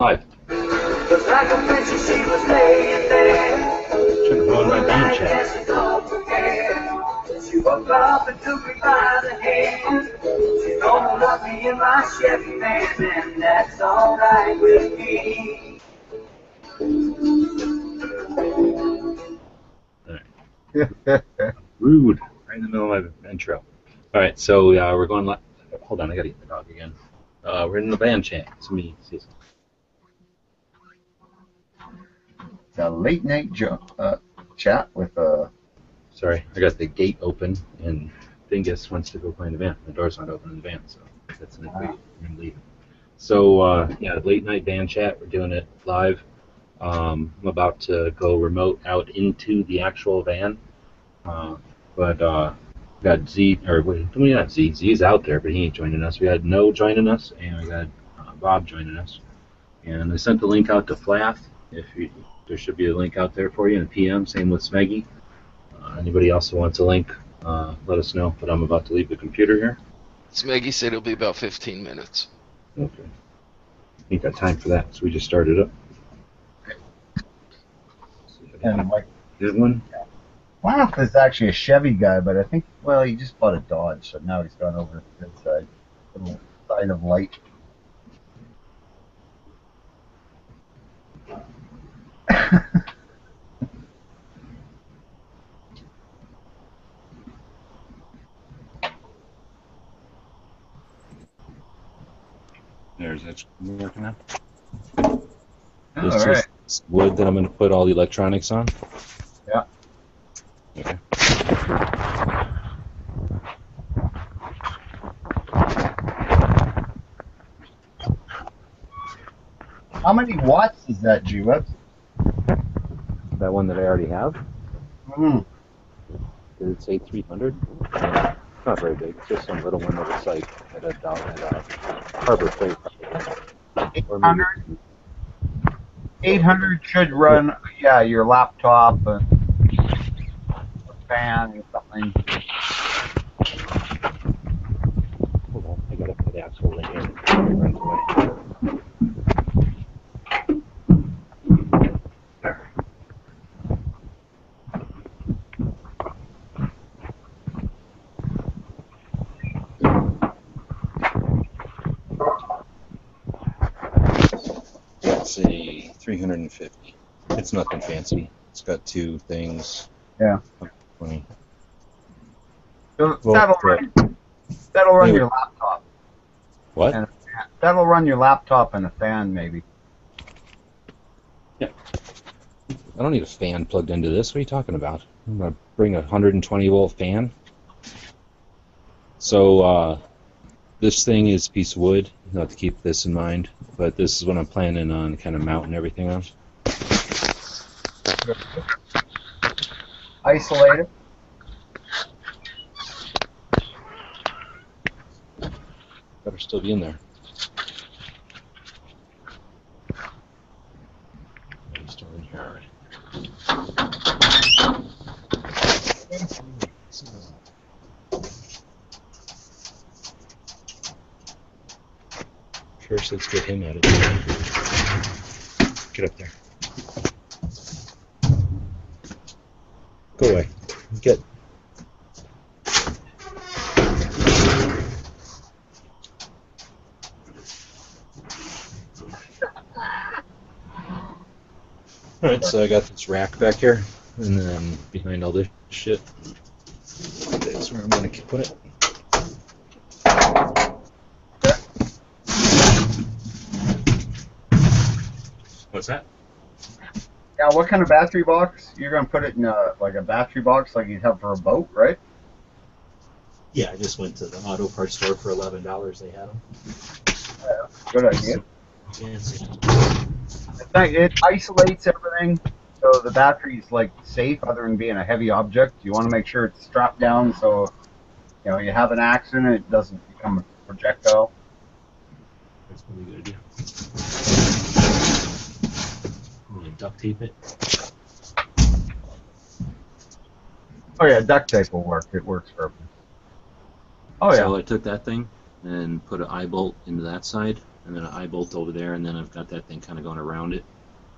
Live. Looks like a picture she was laying there. Should have ruined my band chat. Dresses all prepared. She woke up and took me by the hand. She's gonna me in my Chevy and that's alright with me. Rude. Right in the middle of my intro. All right, so uh, we're going. Li- Hold on, I gotta get the dog again. Uh, we're in the band chat. It's me, Cecil. The late night jo- uh, chat with uh Sorry, I got the gate open, and Dingus wants to go play in the van. The door's not open in the van, so that's an Wow. I'm leaving. So uh, yeah, late night band chat. We're doing it live. Um, I'm about to go remote out into the actual van, uh, but uh, we got Z or wait, we not Z. Z's out there, but he ain't joining us. We had No joining us, and we got uh, Bob joining us. And I sent the link out to Flath. If you, there should be a link out there for you in a PM. Same with Smeggy. Uh, anybody else who wants a link, uh, let us know. But I'm about to leave the computer here. Smeggy said it'll be about 15 minutes. Okay. Ain't got time for that, so we just started up. and like Good one. Waff is actually a Chevy guy, but I think well he just bought a Dodge, so now he's gone over to the good side. Little sign of light. There's that working out. All This right. is wood that I'm going to put all the electronics on. Yeah. Okay. How many watts is that, G Webs? That one that I already have. Mm. Did it say 300? It's not very big. It's just some little one that was like at a dollar at a Harbor Freight. 800? 800 should run, yeah, your laptop and a fan or something. Hold on, I gotta put the axle right here. It runs away. It's a 350. It's nothing fancy. It's got two things. Yeah. Twenty. So Well, that'll right. run, that'll run Anyway. your laptop. What? And- That'll run your laptop and a fan, maybe. Yeah. I don't need a fan plugged into this. What are you talking about? I'm gonna bring a 120 volt fan. So uh, this thing is a piece of wood. You have to keep this in mind. But this is what I'm planning on kind of mounting everything on. Isolated. Better still be in there. First, let's get him out of there. Get up there. Go away. Get. Alright, so I got this rack back here, and then behind all this shit, that's where I'm gonna put it. What's that? Yeah, what kind of battery box? You're gonna put it in a like a battery box like you'd have for a boat, right? Yeah, I just went to the auto parts store for eleven dollars. They had them. Good idea. It's It isolates everything, so the battery's like safe, other than being a heavy object. You want to make sure it's strapped down, so you know you have an accident, it doesn't become a projectile. That's what we gotta do. I'm gonna duct tape it. Oh yeah, duct tape will work. It works perfect. Oh yeah. So I took that thing and put an eye bolt into that side, and then an eye bolt over there, and then I've got that thing kind of going around it.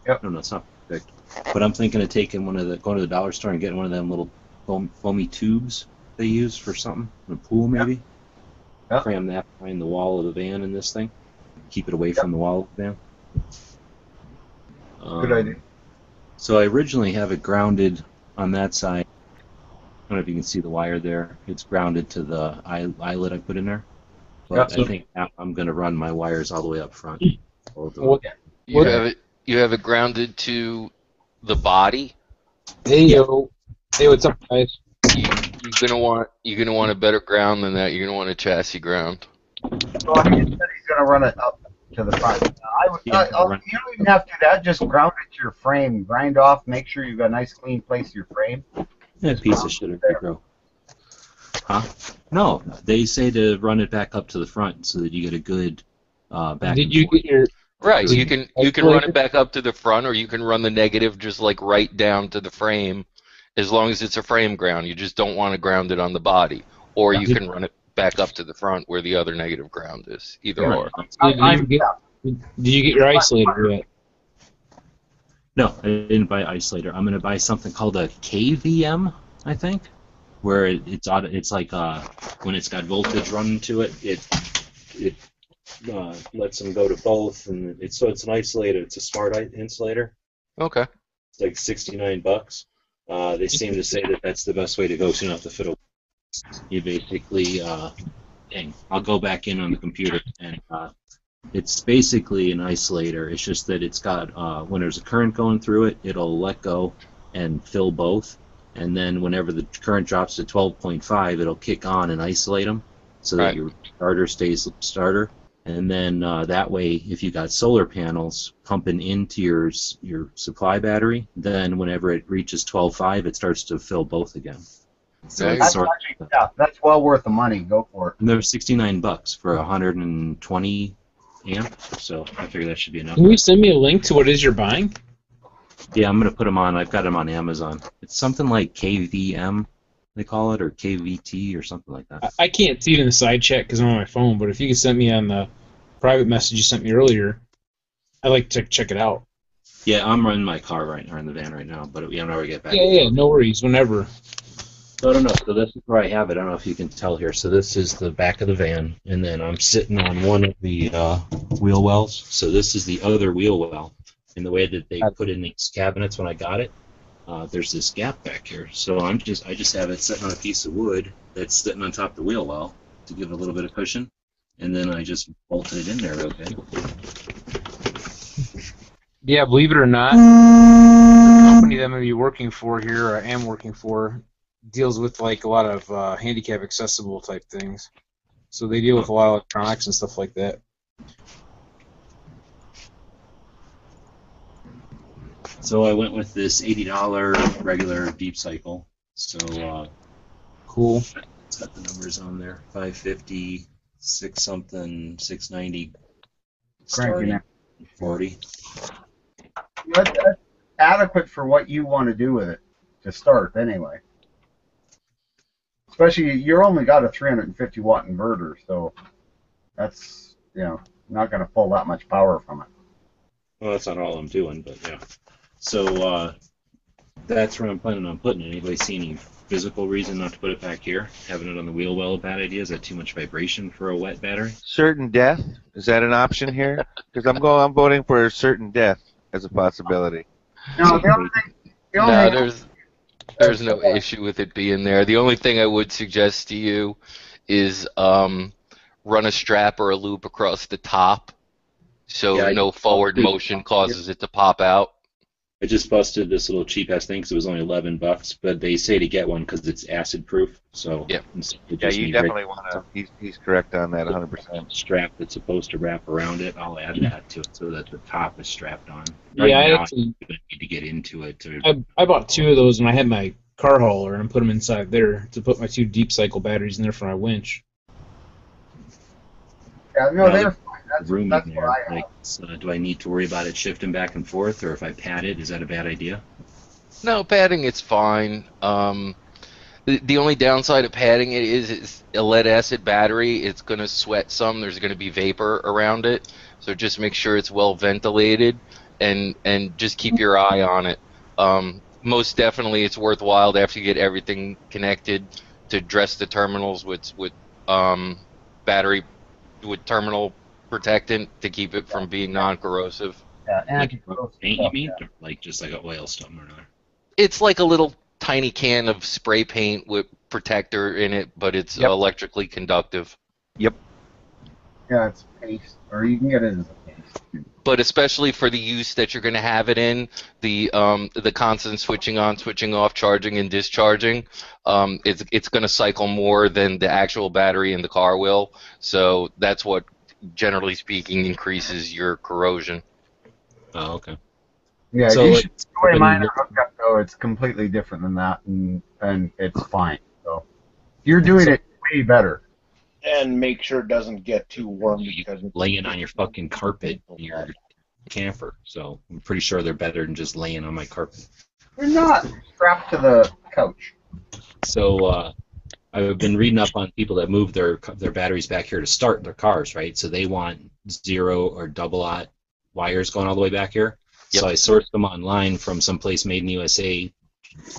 Yep. No, no, it's not perfect. But I'm thinking of taking one of the going to the dollar store and getting one of them little foam, foamy tubes they use for something in a pool maybe. Yep. Cram that behind the wall of the van in this thing. Keep it away from the wall of the van. Good Um, idea. So I originally have it grounded on that side. I don't know if you can see the wire there. It's grounded to the eye, eyelet I put in there. But Yeah. I think now I'm going to run my wires all the way up front. Both of them. What- You What- have it. You have it grounded to the body. Hey yo. Hey, what's up, guys? You, you're gonna want. You're gonna want a better ground than that. You're gonna want a chassis ground. Well, he said he's going to run it up to the front. I would, Yeah, I, I'll, you don't even have to do that. Just ground it to your frame. Grind off. Make sure you've got a nice clean place to your frame. That piece of shit or bro. Huh? No, they say to run it back up to the front so that you get a good uh, back. Did you forth. get your? Right. Is You can you can run it back up to the front, or you can run the negative just like right down to the frame, as long as it's a frame ground. You just don't want to ground it on the body, or you can run it back up to the front where the other negative ground is. Either Yeah. or. I, Did I'm, you get? Did you get your isolator yet? No, I didn't buy isolator. I'm going to buy something called a KVM, I think, where it, it's auto, it's like uh, when it's got voltage running to it, it it uh, lets them go to both, and it's so it's an isolator. It's a smart insulator. Okay. It's like 69 bucks. Uh, they seem to say that that's the best way to go, so you don't have to fiddle. You basically, uh, dang, I'll go back in on the computer, and uh, it's basically an isolator. It's just that it's got uh, when there's a current going through it, it'll let go and fill both, and then whenever the current drops to 12.5, it'll kick on and isolate them, so that Right. your starter stays starter. And then uh, that way, if you got solar panels pumping into your your supply battery, then whenever it reaches 12.5, it starts to fill both again. So Nice. that's actually, yeah, that's well worth the money. Go for it. and they're 69 bucks for 120 amp, so I figure that should be enough. Can you send me a link to what it is you're buying? Yeah, I'm gonna put them on. I've got them on Amazon. It's something like KVM, they call it, or KVT, or something like that. I, I can't see it in the side chat because I'm on my phone. But if you could send me on the private message you sent me earlier, I'd like to check it out. Yeah, I'm running my car right now in the van right now, but yeah, whenever I get back. Yeah, yeah, no worries. Whenever. So I don't know. So this is where I have it. I don't know if you can tell here. So this is the back of the van, and then I'm sitting on one of the uh, wheel wells. So this is the other wheel well. And the way that they put in these cabinets when I got it, uh, there's this gap back here. So I'm just I just have it sitting on a piece of wood that's sitting on top of the wheel well to give it a little bit of cushion, and then I just bolted it in there real good. Yeah, believe it or not, the company that I'm going to be working for here, or I am working for, deals with like a lot of uh, handicap accessible type things. So they deal with a lot of electronics and stuff like that. So I went with this eighty dollar regular deep cycle. So uh, Cool. It's got the numbers on there. 550, 6 something, 690, starting 40. That's, that's adequate for what you want to do with it to start, anyway. Especially, you're only got a 350 watt inverter, so that's you know not going to pull that much power from it. Well, that's not all I'm doing, but yeah. So uh, that's where I'm planning on putting it. Anybody see any physical reason not to put it back here? Having it on the wheel well a bad idea? Is that too much vibration for a wet battery? Certain death is that an option here? Because I'm going, I'm voting for certain death as a possibility. No, the only thing, the only No, thing- there's there's no issue with it being there. The only thing I would suggest to you is um, run a strap or a loop across the top, so Yeah, no forward motion causes it to pop out. I just busted this little cheap ass thing because it was only 11 bucks, but they say to get one because it's acid proof. So Yep. instead Yeah, you definitely want to. He's, he's correct on that 100%. strap that's supposed to wrap around it. I'll add that to it so that the top is strapped on. Yeah, I now, actually I need to get into it. To, I, I bought two of those and I had my car hauler and put them inside there to put my two deep cycle batteries in there for my winch. yeah, no, Now, they're fine. That's, room that's in there. I. Like, so do I need to worry about it shifting back and forth, or if I pad it, is that a bad idea? No, padding it's fine. Um, The, the only downside of padding it is it's a lead acid battery. It's going to sweat some. There's going to be vapor around it. So just make sure it's well ventilated and and just keep your eye on it. Um, most definitely, it's worthwhile to after you get everything connected to dress the terminals with with um, battery with terminal protectant to keep it from being non-corrosive. Yeah, Like anti-corrosive paint, you mean? yeah. Like just like an oil stuff or another? It's like a little tiny can of spray paint with protector in it, but it's Yep. electrically conductive. Yep. Yeah, it's paste, or you can get it as a paste. but especially for the use that you're going to have it in, the um, the constant switching on, switching off, charging and discharging, um, it's it's going to cycle more than the actual battery in the car will. So that's what, generally speaking, increases your corrosion. Oh, okay. Yeah, So, you should, the way when mine you- are hooked up though, it's completely different than that, and and it's fine. So you're doing it way better. and make sure it doesn't get too warm You because it's laying on your fucking carpet in your camper. So I'm pretty sure they're better than just laying on my carpet. You're not strapped to the couch. So uh, I've been reading up on people that move their their batteries back here to start their cars, right? So they want zero or double aught wires going all the way back here. So I sourced them online from some place made in the USA,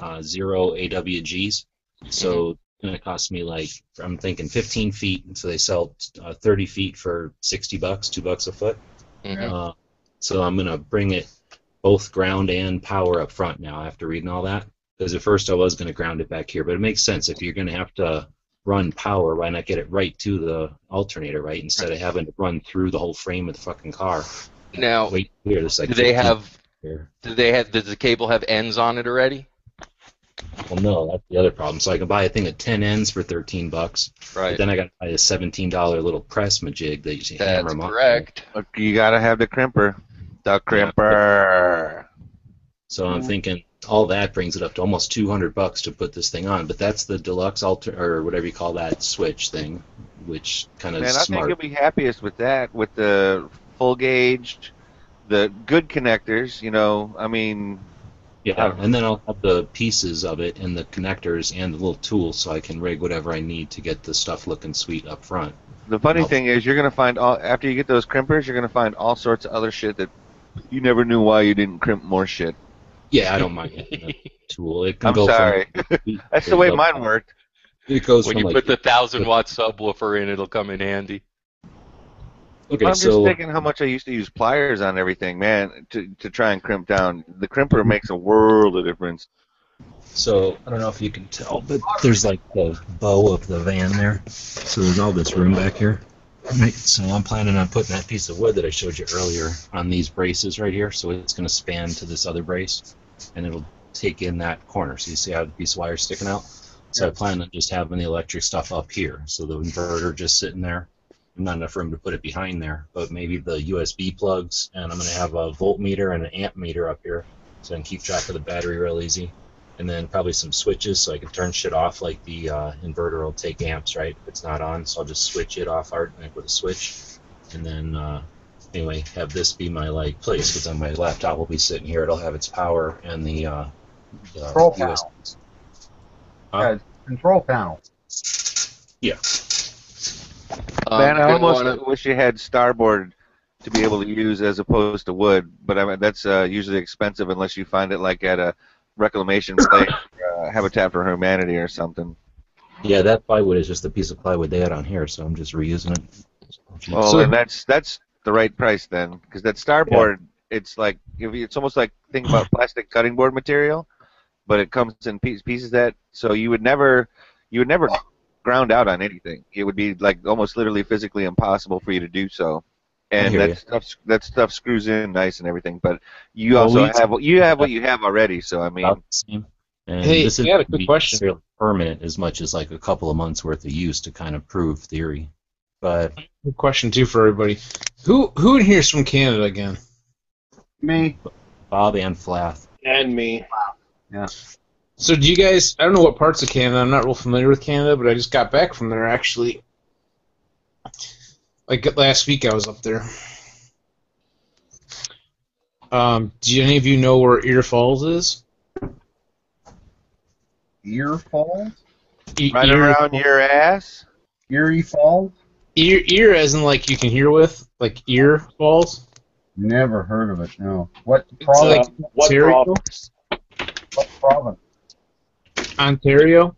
uh, zero AWGs. So it's gonna cost me like I'm thinking 15 feet, and so they sell uh, 30 feet for 60 bucks, two bucks a foot. Mhm. Uh, so I'm gonna bring it both ground and power up front now after reading all that. Because at first I was gonna ground it back here, but it makes sense if you're gonna have to run power, why not get it right to the alternator, right? Instead of having to run through the whole frame of the fucking car. Now, Wait here, this like do they have? here. Do they have? Does the cable have ends on it already? Well, no, that's the other problem. So I can buy a thing of 10 ends for 13 bucks, but Right. then I got to buy a $17 little press majig that you can hammer That's them on. correct. Look, you gotta have the crimper. The crimper. So I'm mm-hmm. thinking all that brings it up to almost 200 bucks to put this thing on, but that's the deluxe alter or whatever you call that switch thing, which kind of Man, I think you'll be happiest with that, with the full gauge, the good connectors. You know, I mean, Yeah, uh, and then I'll have the pieces of it and the connectors and the little tools so I can rig whatever I need to get the stuff looking sweet up front. the funny thing is, you're gonna find all after you get those crimpers, you're gonna find all sorts of other shit that you never knew why you didn't crimp more shit. Yeah, I don't mind getting a tool. It can I'm go from- sorry. That's the way mine worked. It goes When you like put the thousand watt subwoofer in, it'll come in handy. okay, I'm just thinking how much I used to use pliers on everything, man, to to try and crimp down. The crimper makes a world of difference. So I don't know if you can tell, but there's like the bow of the van there. So there's all this room back here. Right. So I'm planning on putting that piece of wood that I showed you earlier on these braces right here. So it's going to span to this other brace, and it'll take in that corner. So you see how the piece of wire sticking out. So I plan on just having the electric stuff up here. So the inverter just sitting there. Not enough room to put it behind there, but maybe the USB plugs, and I'm going to have a voltmeter and an amp meter up here, so I can keep track of the battery real easy and then probably some switches so I can turn shit off. Like the uh, inverter will take amps, right? If it's not on, so I'll just switch it off art like with a switch, and then uh, anyway have this be my like place because on my laptop will be sitting here. It'll have its power and the, uh, the Control panel. USB. Yeah, control panel. Yeah. Um, Man, I almost wanna- wish you had starboard to be able to use as opposed to wood, but I mean that's uh, usually expensive unless you find it like at a reclamation place, uh, Habitat for Humanity or something. Yeah, that plywood is just a piece of plywood they had on here, so I'm just reusing it. Well, So- and that's that's the right price then, because that starboard, it's like it's almost like think about plastic cutting board material, but it comes in piece, pieces that so you would never you would never ground out on anything. It would be like almost literally physically impossible for you to do so. And that ya. stuff that stuff screws in nice and everything, but you Well, also we- have you have what you have already. So I mean, about the same. And Hey, this is I a quick question. permanent as much as like a couple of months worth of use to kind of prove theory. But Good question too for everybody. Who who in here is from Canada again? Me. Bob and Flath. and me. Wow. Yeah. So do you guys? I don't know what parts of Canada. I'm not real familiar with Canada, but I just got back from there actually. Like last week, I was up there. Um, do any of you know where Ear Falls is? Ear falls? E- Right ear, around your ass. Erie Falls? Ear, ear, as in like you can hear with, like ear balls. Never heard of it. No. What It's province? like What Ontario. province? what province? Ontario.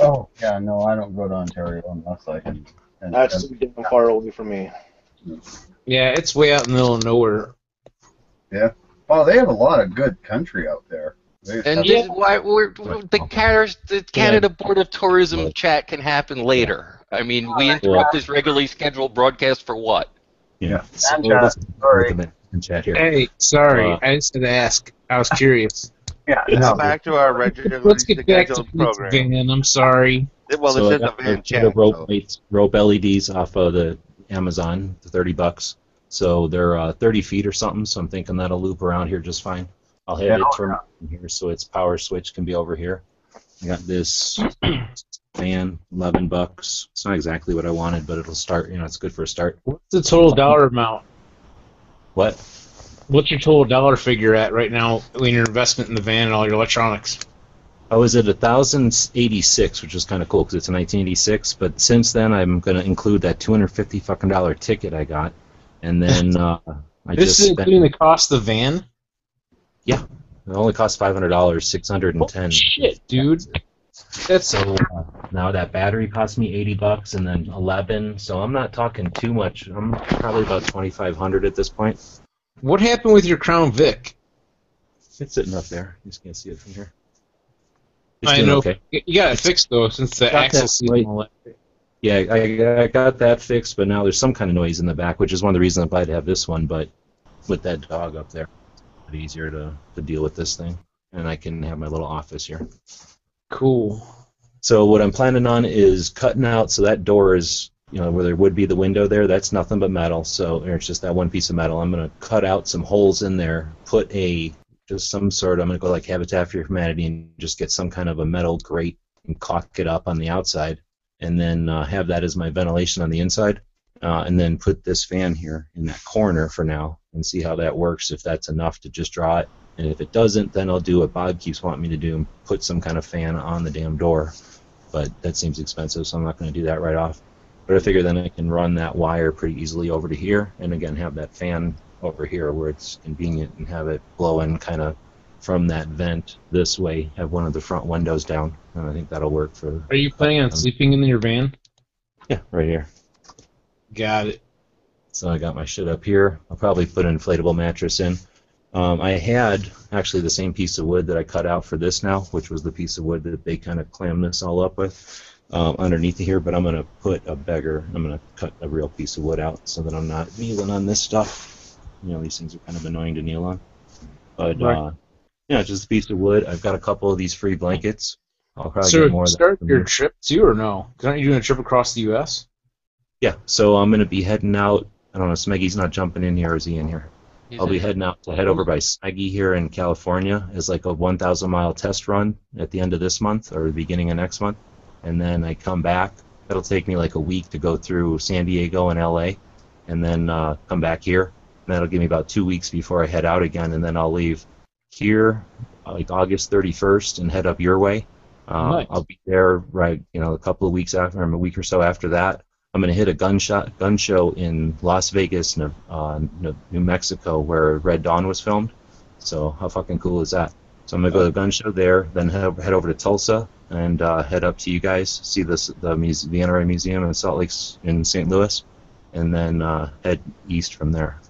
Oh, yeah. No, I don't go to Ontario unless I can. and- That's and- too damn far away from me. Yeah, it's way out in the middle of nowhere. Yeah. Oh, they have a lot of good country out there. They And have- just why we're, the Canada, the Canada Board of Tourism chat can happen later. I mean, we interrupt this regularly scheduled broadcast for what? Yeah. Fan So chat, let's- sorry. let's chat here. Hey, sorry, Uh, I just had to ask. I was curious. yeah, Let's no. back to our regularly Let's get back to scheduled program. van. I'm sorry. Well, so I this is a got the- van the chat. rope, so- lights- rope LEDs off of the Amazon, the 30 bucks. So they're uh, 30 feet or something. So I'm thinking that'll loop around here just fine. I'll have Yeah, it oh, turned in here so its power switch can be over here. I got this fan, 11 bucks. It's not exactly what I wanted, but it'll start. You know, it's good for a start. What's the total dollar amount? What? What's your total dollar figure at right now in your investment in the van and all your electronics? I was at 1,086, which is kind of cool because it's a 1986. But since then, I'm going to include that 250 fucking dollar ticket I got, and then uh, I this just is spent. including the cost of the van. Yeah, it only cost five hundred dollars, six hundred and ten. Holy shit, dude. That's So now that battery cost me eighty bucks, and then eleven. So I'm not talking too much. I'm probably about twenty five hundred at this point. what happened with your Crown Vic? It's sitting up there. You just can't see it from here. It's I know Okay. you got it fixed though, since the axle that seat. right. and all that. Yeah, I, I got that fixed, but now there's some kind of noise in the back, which is one of the reasons I'm glad to have this one. But with that dog up there, it's easier to, to deal with this thing, and I can have my little office here. Cool. So what I'm planning on is cutting out so that door is, you know, where there would be the window there. That's nothing but metal. So it's just that one piece of metal. I'm gonna cut out some holes in there, put a just some sort. I'm gonna go like Habitat for Humanity and just get some kind of a metal grate and caulk it up on the outside, and then uh, have that as my ventilation on the inside. Uh, and then put this fan here in that corner for now and see how that works. If that's enough to just draw it, and if it doesn't, then I'll do what Bob keeps wanting me to do and put some kind of fan on the damn door but that seems expensive, so I'm not going to do that right off. But I figure then I can run that wire pretty easily over to here, and again have that fan over here where it's convenient and have it blowing kind of from that vent this way. Have one of the front windows down, and I think that'll work for. Are you planning on um, sleeping in your van? Yeah, right here. Got it. So I got my shit up here. I'll probably put an inflatable mattress in. Um, I had actually the same piece of wood that I cut out for this now, which was the piece of wood that they kind of clammed this all up with um, underneath here. But I'm going to put a beggar. I'm going to cut a real piece of wood out so that I'm not kneeling on this stuff. You know, these things are kind of annoying to kneel on. But Right. uh, yeah, just a piece of wood. I've got a couple of these free blankets. I'll probably So get more you of that start your you. trip too, or no? Aren't you doing a trip across the U.S.? Yeah, so I'm going to be heading out. I don't know, Smeggy's not jumping in here, or is he in here? I'll be heading out to head over by Smeggy here in California as like a 1,000 mile test run at the end of this month or the beginning of next month, and then I come back. It'll take me like a week to go through San Diego and LA, and then uh, come back here. And that'll give me about two weeks before I head out again, and then I'll leave here uh, like August 31st and head up your way. Uh, Nice. I'll be there right, you know, a couple of weeks after, a week or so after that. I'm going to hit a gunshot gun show in Las Vegas, uh, New Mexico, where Red Dawn was filmed. So how fucking cool is that? So I'm gonna go to the gun show there, then head, head over to Tulsa and uh, head up to you guys, see this the the NRA Museum in Salt Lakes in St. Louis, and then uh, head east from there,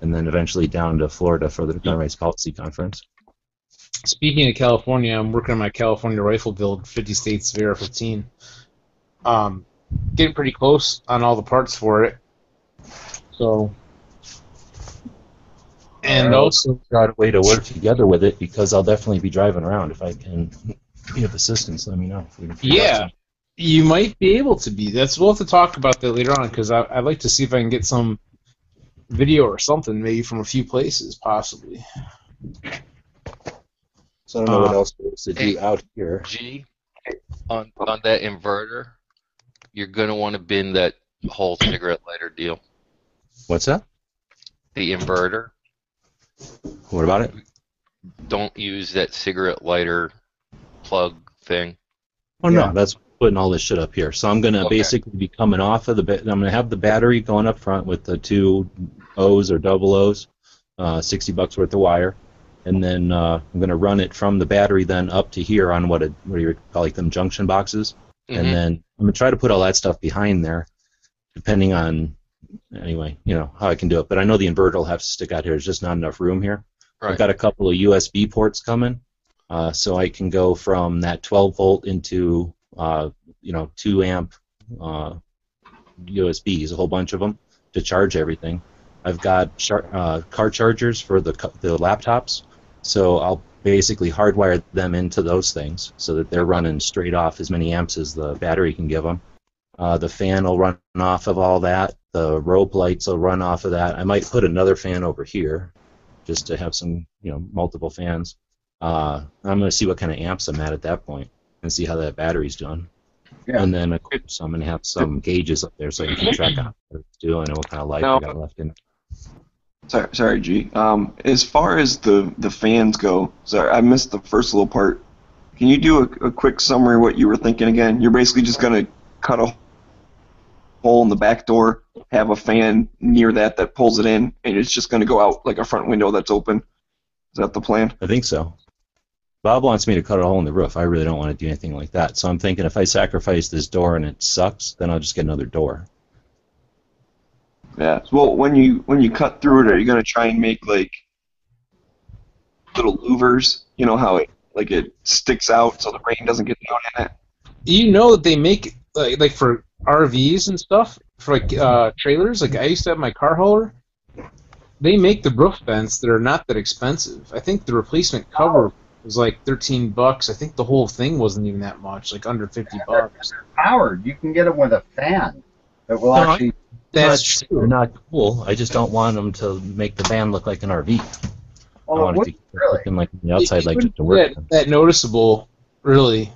and then eventually down to Florida for the Gun Rights Policy Conference. Speaking of California, I'm working on my California rifle build, 50 states Vera 15. Um, getting pretty close on all the parts for it. So, and I'll also, got a way to work together with it because I'll definitely be driving around if I can be of assistance. Let me know. if we can yeah, some- you might be able to be. That's we'll have to talk about that later on because I'd like to see if I can get some video or something, maybe from a few places, possibly. So I don't know what Uh, else there is to do hey, out here. G on on that inverter, you're gonna want to bin that whole cigarette lighter deal. What's that? The inverter. What about it? Don't use that cigarette lighter plug thing. Oh Yeah. no, that's putting all this shit up here. So I'm gonna Okay. basically be coming off of the. Ba- I'm gonna have the battery going up front with the two O's or double O's, uh, sixty bucks worth of wire, and then uh, I'm gonna run it from the battery then up to here on what a, what do you call like them junction boxes, Mhm. and then I'm gonna try to put all that stuff behind there, depending on anyway, you know how I can do it. But I know the inverter will have to stick out here. There's just not enough room here. Right. I've got a couple of USB ports coming, uh, so I can go from that 12 volt into uh, you know 2 amp uh, USBs, a whole bunch of them to charge everything. I've got char- uh, car chargers for the the laptops, so I'll basically hardwire them into those things so that they're running straight off as many amps as the battery can give them. Uh, the fan will run off of all that. The rope lights will run off of that. I might put another fan over here just to have some, you know, multiple fans. Uh, I'm going to see what kind of amps I'm at at that point and see how that battery's doing. Yeah. And then, of course, I'm going to have some gauges up there so I can track on what it's doing and what kind of life Now- I got left in it. Sorry, sorry, G. Um, as far as the the fans go, sorry, I missed the first little part. Can you do a, a quick summary of what you were thinking again? You're basically just gonna cut a hole in the back door, have a fan near that that pulls it in, and it's just gonna go out like a front window that's open. Is that the plan? I think so. Bob wants me to cut a hole in the roof. I really don't want to do anything like that. So I'm thinking if I sacrifice this door and it sucks, then I'll just get another door. Yeah. Well, when you when you cut through it, are you gonna try and make like little louvers? You know how it like it sticks out so the rain doesn't get down in it. You know that they make like, like for RVs and stuff for like uh, trailers. Like I used to have my car hauler. They make the roof vents that are not that expensive. I think the replacement cover was like thirteen bucks. I think the whole thing wasn't even that much, like under fifty bucks. Powered. You can get them with a fan that will No, I- actually. That's Not- They're not cool. I just don't want them to make the van look like an RV. I oh, want it it to would, keep really. looking like on the outside, It like wouldn't just a work. that, that noticeable, really.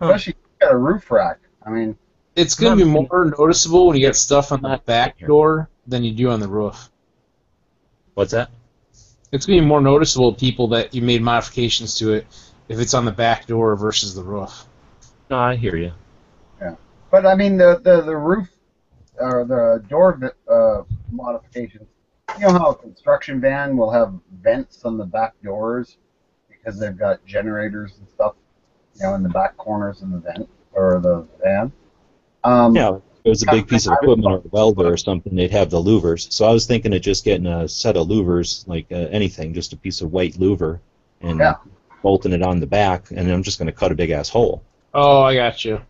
Especially if you got a roof rack. I mean, It's gonna be more noticeable when you get stuff on that back door than you do on the roof. What's that? It's gonna be more noticeable to people that you made modifications to it if it's on the back door versus the roof. No, I hear you. Yeah, but I mean the the, the roof or the door uh, modifications. You know how a construction van will have vents on the back doors because they've got generators and stuff, you know, in the back corners of the vent or the van. Um, Yeah, if it was a big piece of equipment or a welder or something, they'd have the louvers. So I was thinking of just getting a set of louvers, like uh, anything, just a piece of white louver, and Yeah. bolting it on the back, and I'm just going to cut a big ass hole. Oh, I got you.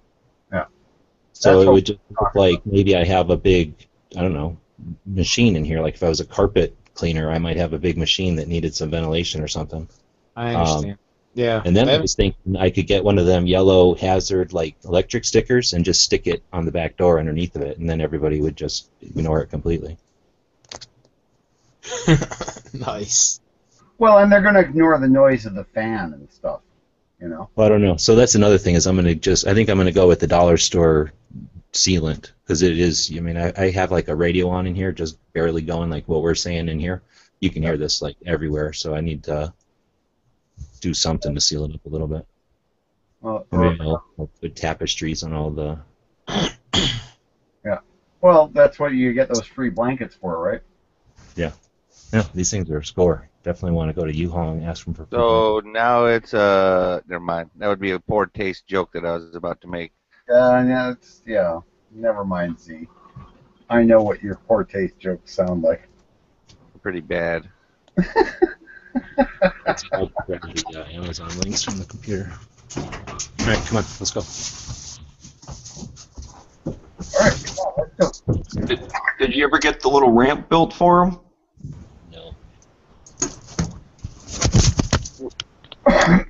So That's it would just look like maybe I have a big, I don't know, machine in here. Like if I was a carpet cleaner, I might have a big machine that needed some ventilation or something. I Um, understand. yeah. And then I That- was thinking I could get one of them yellow hazard like electric stickers and just stick it on the back door underneath of it, and then everybody would just ignore it completely. nice. Well, and they're going to ignore the noise of the fan and stuff. You know. Well, I don't know. So that's another thing is I'm gonna just I think I'm gonna go with the dollar store sealant because it is. I mean, I, I have like a radio on in here, just barely going like what we're saying in here. You can hear this like everywhere, so I need to do something to seal it up a little bit. Well, Maybe I'll, I'll put tapestries on all the. Yeah. Well, that's what you get those free blankets for, right? Yeah, Yeah, these things are a score. Definitely want to go to U-Haul and ask them for. free So now it's uh, never mind. That would be a poor taste joke that I was about to make. Uh, yeah, it's, yeah. Never mind, Z. I know what your poor taste jokes sound like. Pretty bad. Let's I'll grab the uh, Amazon links from the computer. All right, come on, let's go. All right, come on, let's go. Did, did you ever get the little ramp built for him? No.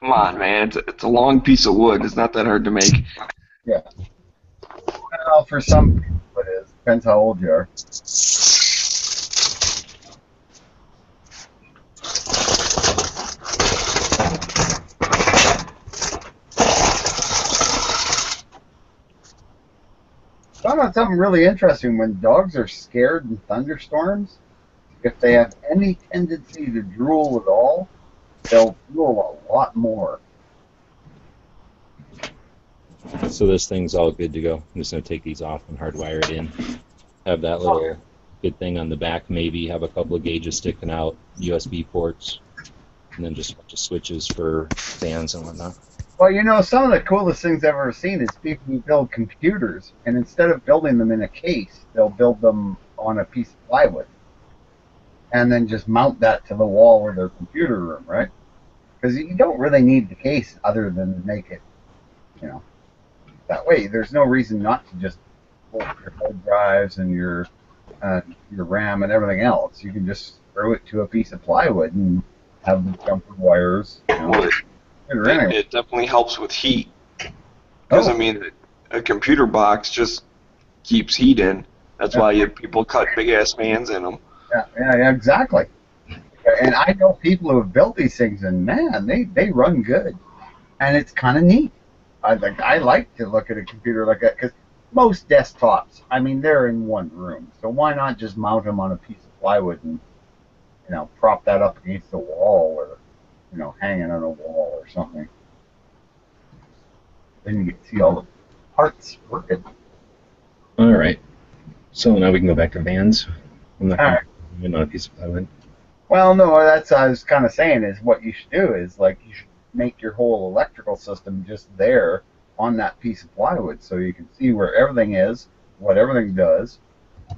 Come on, man. It's a, it's a long piece of wood. It's not that hard to make. Yeah. Well, for some people it is. Depends how old you are. Found out something really interesting. When dogs are scared in thunderstorms, if they have any tendency to drool at all, they'll drool a lot more. So this thing's all good to go. I'm just gonna take these off and hardwire it in. Have that little good thing on the back. Maybe have a couple of gauges sticking out, USB ports, and then just a bunch of switches for fans and whatnot. Well, you know, some of the coolest things I've ever seen is people who build computers, and instead of building them in a case, they'll build them on a piece of plywood, and then just mount that to the wall of their computer room, right? Because you don't really need the case other than to make it, you know, that way. There's no reason not to just pull your hard drives and your uh, your RAM and everything else. You can just throw it to a piece of plywood and have the jumper wires. You know, Well, it, it it, definitely helps with heat. Because Oh. I mean, a computer box just keeps heat in. That's why you, people cut big ass fans in them. Yeah, yeah, yeah, exactly. And I know people who have built these things, and man, they they run good, and it's kind of neat. I like I like to look at a computer like that because most desktops, I mean, they're in one room, so why not just mount them on a piece of plywood and you know prop that up against the wall or you know hang it on a wall or something. Then you can see all the parts working. All right. So now we can go back to vans. I'm not All gonna. I'm on a piece of plywood. Well, no, that's what I was kind of saying is what you should do is like you should make your whole electrical system just there on that piece of plywood so you can see where everything is, what everything does,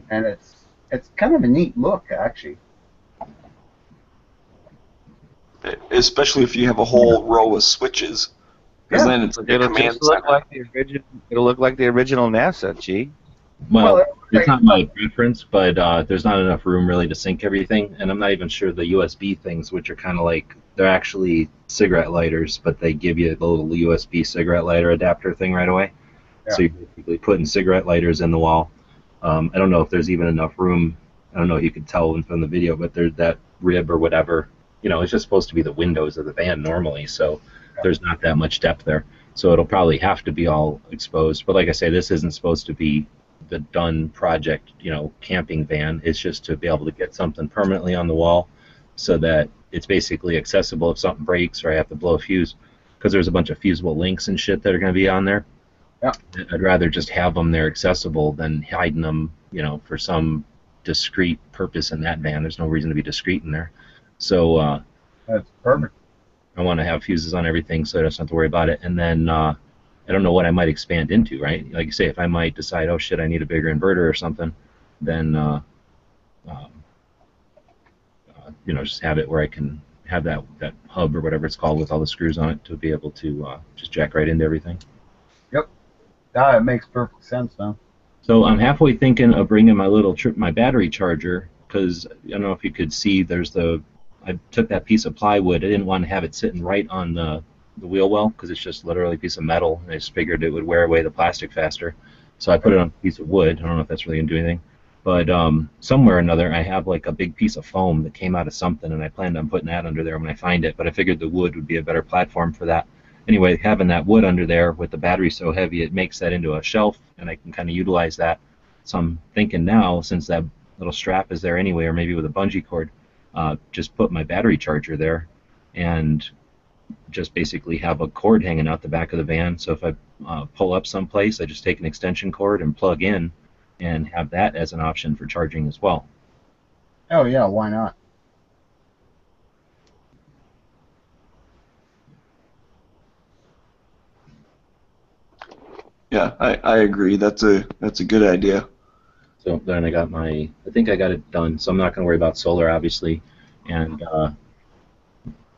and it's it's kind of a neat look actually. Especially if you have a whole row of switches. Yeah. then it's like It'll just look center. like the original. It'll look like the original NASA. Gee. Well, Well, it's not my preference, but uh, there's not enough room really to sink everything, and I'm not even sure the USB things, which are kind of like they're actually cigarette lighters, but they give you the little USB cigarette lighter adapter thing right away. Yeah. So you're basically putting cigarette lighters in the wall. Um, I don't know if there's even enough room. I don't know if you could tell from the video, but there's that rib or whatever. You know, it's just supposed to be the windows of the van normally, so there's not that much depth there. So it'll probably have to be all exposed. But like I say, this isn't supposed to be the done project, you know, camping van. It's just to be able to get something permanently on the wall so that it's basically accessible if something breaks or I have to blow a fuse. Because there's a bunch of fusible links and shit that are going to be on there. Yeah. I'd rather just have them there accessible than hiding them, you know, for some discreet purpose in that van. There's no reason to be discreet in there. So uh, That's perfect. I want to have fuses on everything so I don't have to worry about it. And then uh, I don't know what I might expand into, right? Like you say, if I might decide, oh shit, I need a bigger inverter or something, then uh, um, uh, you know, just have it where I can have that that hub or whatever it's called with all the screws on it to be able to uh, just jack right into everything. Yep. Yeah, it makes perfect sense now. So I'm halfway thinking of bringing my little trip, my battery charger, because I don't know if you could see. There's the I took that piece of plywood. I didn't want to have it sitting right on the the wheel well because it's just literally a piece of metal. And I just figured it would wear away the plastic faster. So I put it on a piece of wood. I don't know if that's really gonna do anything, but um, somewhere or another I have like a big piece of foam that came out of something, and I planned on putting that under there when I find it. But I figured the wood would be a better platform for that anyway, having that wood under there with the battery so heavy, it makes that into a shelf, and I can kind of utilize that. So I'm thinking now, since that little strap is there anyway, or maybe with a bungee cord, uh, just put my battery charger there, and just basically have a cord hanging out the back of the van. So if I uh, pull up someplace, I just take an extension cord and plug in, and have that as an option for charging as well. Oh yeah, why not? Yeah, I, I agree. That's a that's a good idea. So then I got my, I think I got it done. So I'm not going to worry about solar, obviously. And, uh,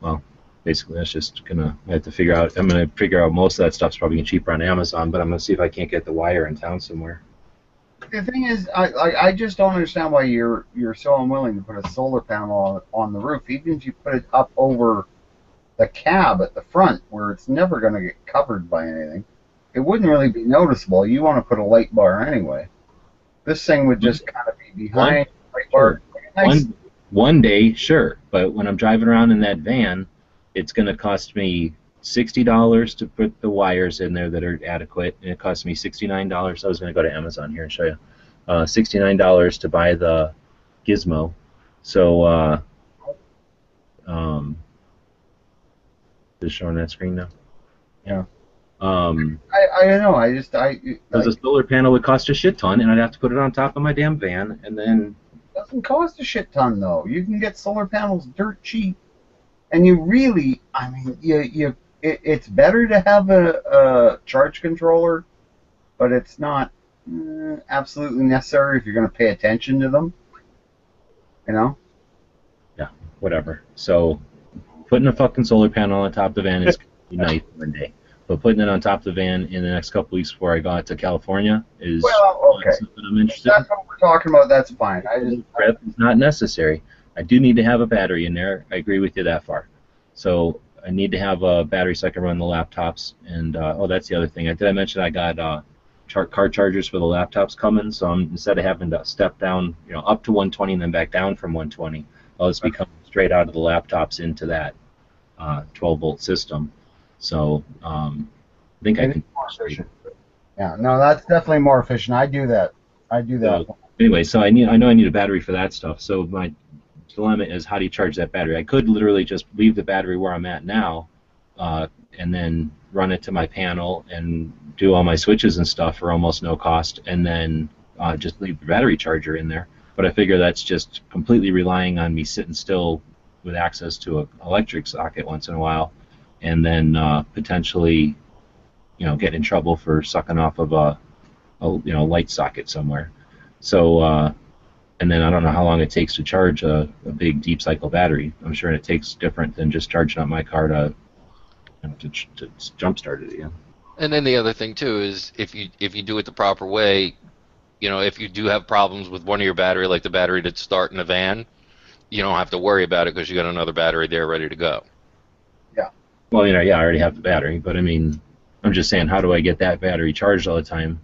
well, basically that's just going to, I have to figure out, I'm going to figure out most of that stuff's probably cheaper on Amazon, but I'm going to see if I can't get the wire in town somewhere. The thing is, I, I I just don't understand why you're you're so unwilling to put a solar panel on, on the roof, even if you put it up over the cab at the front, where it's never going to get covered by anything. It wouldn't really be noticeable. You want to put a light bar anyway. This thing would just kind of be behind the light bar. Nice. One, one day, sure, but when I'm driving around in that van, it's going to cost me $60 to put the wires in there that are adequate, and it cost me $69. I was going to go to Amazon here and show you. Uh, $69 to buy the gizmo. So, uh, um, is it showing that screen now? Yeah. Um, I, I know. I just I because like, a solar panel would cost a shit ton, and I'd have to put it on top of my damn van, and then it doesn't cost a shit ton though. You can get solar panels dirt cheap, and you really, I mean, you you it, it's better to have a, a charge controller, but it's not mm, absolutely necessary if you're going to pay attention to them. You know. Yeah. Whatever. So putting a fucking solar panel on top of the van is nice one day, but putting it on top of the van in the next couple weeks before I go out to California is Well, okay. something I'm interested in. That's what we're talking about. That's fine. I just prep is not necessary. I do need to have a battery in there. I agree with you that far. So I need to have a battery so I can run the laptops. And uh, oh, that's the other thing. I did I mention I got uh, char- car chargers for the laptops coming. So I'm, instead of having to step down, you know, up to 120 and then back down from 120, I'll just be coming straight out of the laptops into that uh, 12 volt system. So um, I think I can. more efficient. Yeah, no, that's definitely more efficient. I do that. I do that. anyway, so I need I know I need a battery for that stuff. So my dilemma is how do you charge that battery? I could literally just leave the battery where I'm at now, uh, and then run it to my panel and do all my switches and stuff for almost no cost, and then uh, just leave the battery charger in there. But I figure that's just completely relying on me sitting still with access to an electric socket once in a while, and then uh, potentially, you know, get in trouble for sucking off of a, a you know light socket somewhere. So, uh, and then I don't know how long it takes to charge a, a big deep cycle battery. I'm sure it takes different than just charging up my car to, you know, to, ch- to jumpstart it again. And then the other thing too is if you if you do it the proper way, you know, if you do have problems with one of your battery, like the battery that's starting the van, you don't have to worry about it because you got another battery there ready to go. Yeah. Well, you know, yeah, I already have the battery, but I mean, I'm just saying, how do I get that battery charged all the time?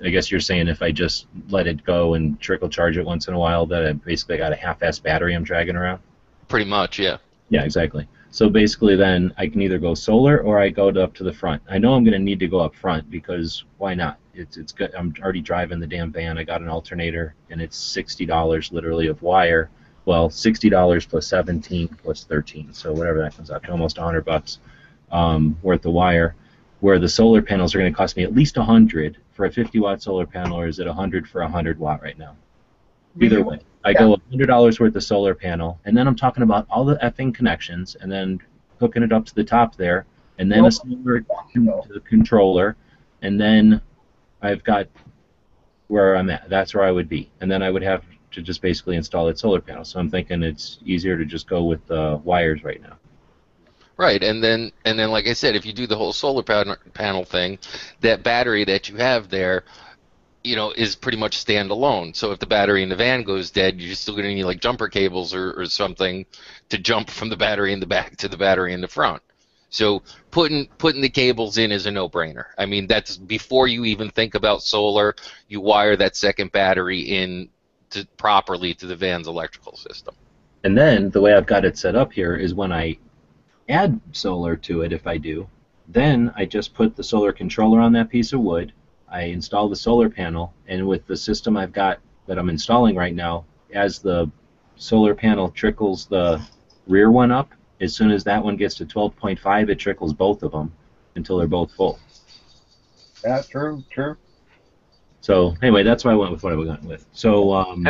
I guess you're saying if I just let it go and trickle charge it once in a while, that I basically got a half-ass battery I'm dragging around. Pretty much, yeah. Yeah, exactly. So basically, then I can either go solar or I go to, up to the front. I know I'm going to need to go up front because why not? It's it's good. I'm already driving the damn van. I got an alternator, and it's sixty dollars literally of wire. Well, sixty dollars plus seventeen plus thirteen, so whatever that comes out to, almost a hundred bucks um, worth of wire. Where the solar panels are going to cost me at least a hundred for a fifty watt solar panel, or is it hundred for a hundred watt right now? Either way, I go hundred dollars worth of solar panel, and then I'm talking about all the effing connections, and then hooking it up to the top there, and then a solar con- to the controller, and then I've got where I'm at. That's where I would be, and then I would have to just basically install that solar panel. So I'm thinking it's easier to just go with the wires right now. Right, and then and then like I said, if you do the whole solar panel thing, that battery that you have there, you know, is pretty much standalone. So if the battery in the van goes dead, you're still going to need like jumper cables or, or something to jump from the battery in the back to the battery in the front. So putting putting the cables in is a no-brainer. I mean, that's before you even think about solar. You wire that second battery in to, properly to the van's electrical system. And then the way I've got it set up here is when I add solar to it, if I do, then I just put the solar controller on that piece of wood. I install the solar panel, and with the system I've got that I'm installing right now, as the solar panel trickles the rear one up, as soon as that one gets to 12.5, it trickles both of them until they're both full. Yeah, true, true. So anyway, that's why I went with what I went with. So um,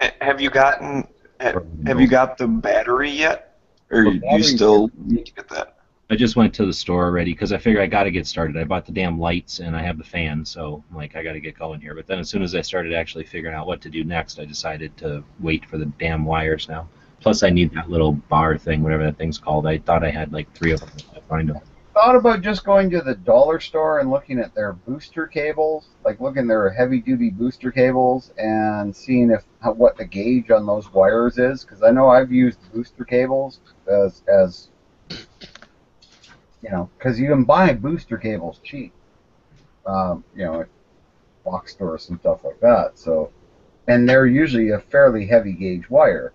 Ha- Have you gotten? ha- Have you got the battery yet, or The you still need to get that? I just went to the store already because I figured I got to get started. I bought the damn lights and I have the fan, so I'm like I got to get going here. But then as soon as I started actually figuring out what to do next, I decided to wait for the damn wires now. Plus, I need that little bar thing, whatever that thing's called. I thought I had like three of them. I find them. Thought about just going to the dollar store and looking at their booster cables, like looking at their heavy duty booster cables and seeing if what the gauge on those wires is, because I know I've used booster cables as as you know, because you can buy booster cables cheap, um, you know, at box stores and stuff like that. So, and they're usually a fairly heavy gauge wire.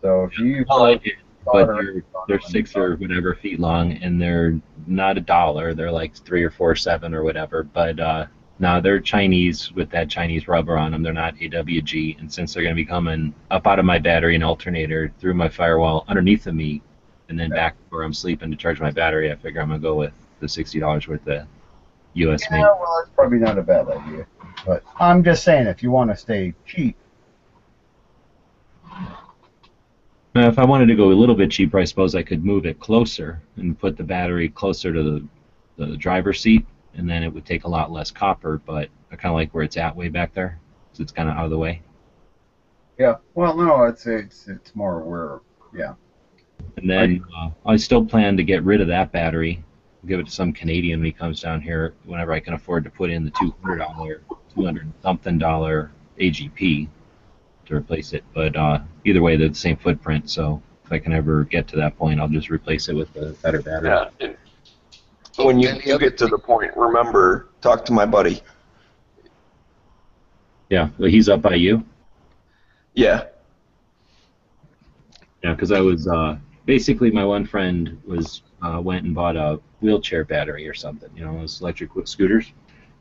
So if you did, but they're, they're six or whatever feet long, and they're not a dollar. They're like three or four seven or whatever. But uh, no, they're Chinese with that Chinese rubber on them. They're not AWG, and since they're going to be coming up out of my battery and alternator through my firewall underneath of me, and then back where I'm sleeping to charge my battery, I figure I'm going to go with the sixty dollars worth of U.S. Yeah, made. well, that's probably not a bad idea. But I'm just saying, if you want to stay cheap, Now, if I wanted to go a little bit cheaper, I suppose I could move it closer and put the battery closer to the, the driver's seat, and then it would take a lot less copper. But I kind of like where it's at way back there, so it's kind of out of the way. yeah. Well, no, it's it's it's more where, yeah. And then uh, I still plan to get rid of that battery, give it to some Canadian when he comes down here, whenever I can afford to put in the two hundred dollar, two hundred something dollar AGM to replace it. But uh, either way, they're the same footprint, so if I can ever get to that point, I'll just replace it with a better battery. Yeah. and when you, you get to the point, remember, talk to my buddy. Yeah, well, he's up by you. Yeah. Yeah, because I was uh, basically my one friend was uh, went and bought a wheelchair battery or something, you know, those electric scooters,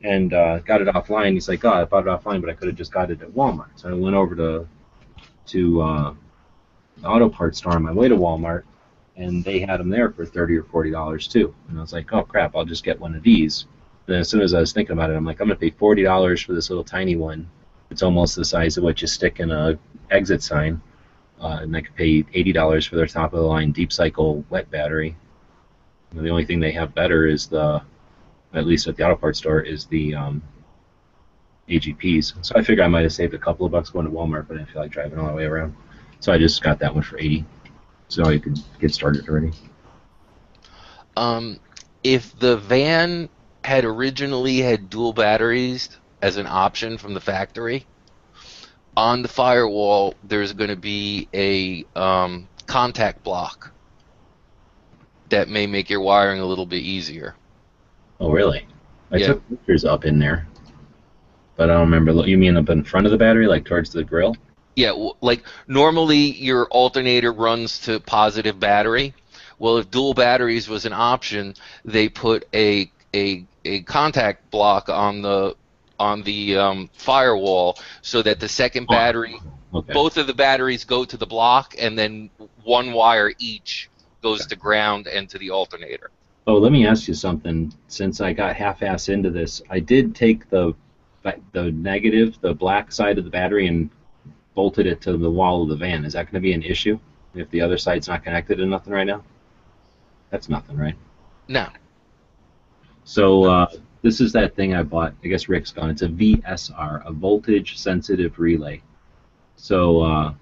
and uh, got it offline. He's like, "Oh, I bought it offline, but I could have just got it at Walmart." So I went over to to uh, the auto parts store on my way to Walmart, and they had them there for thirty or forty dollars too. And I was like, "Oh crap, I'll just get one of these." And as soon as I was thinking about it, I'm like, "I'm gonna pay forty dollars for this little tiny one. It's almost the size of what you stick in a exit sign." uh, and I could pay eighty dollars for their top of the line deep cycle wet battery. And the only thing they have better is the, at least at the auto parts store, is the um, AGMs. So I figure I might have saved a couple of bucks going to Walmart, but I didn't feel like driving all the way around. So I just got that one for eighty, so I could get started already. Um, if the van had originally had dual batteries as an option from the factory, on the firewall there's going to be a um, contact block that may make your wiring a little bit easier. Oh really? I Yeah. took pictures up in there, but I don't remember. You mean up in front of the battery, like towards the grill? Yeah, like normally your alternator runs to positive battery. Well, if dual batteries was an option, they put a a a contact block on the on the um, firewall so that the second Oh. battery, Okay. both of the batteries go to the block, and then one wire each goes to ground and to the alternator. Oh, let me ask you something. Since I got half-ass into this, I did take the the negative, the black side of the battery, and bolted it to the wall of the van. Is that going to be an issue if the other side's not connected to nothing right now? That's nothing, right? No, So uh, this is that thing I bought. I guess Rick's gone. It's a VSR, a voltage sensitive relay. So uh,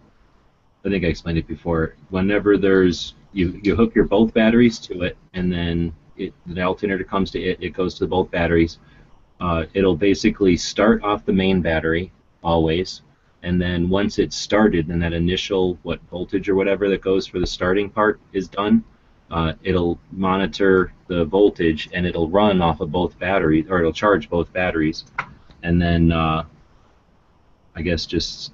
I think I explained it before. Whenever there's you, you hook your both batteries to it, and then it, the alternator comes to it. It goes to both batteries. Uh, it'll basically start off the main battery always, and then once it's started and that initial what voltage or whatever that goes for the starting part is done, uh, it'll monitor the voltage and it'll run off of both batteries or it'll charge both batteries and then uh, I guess just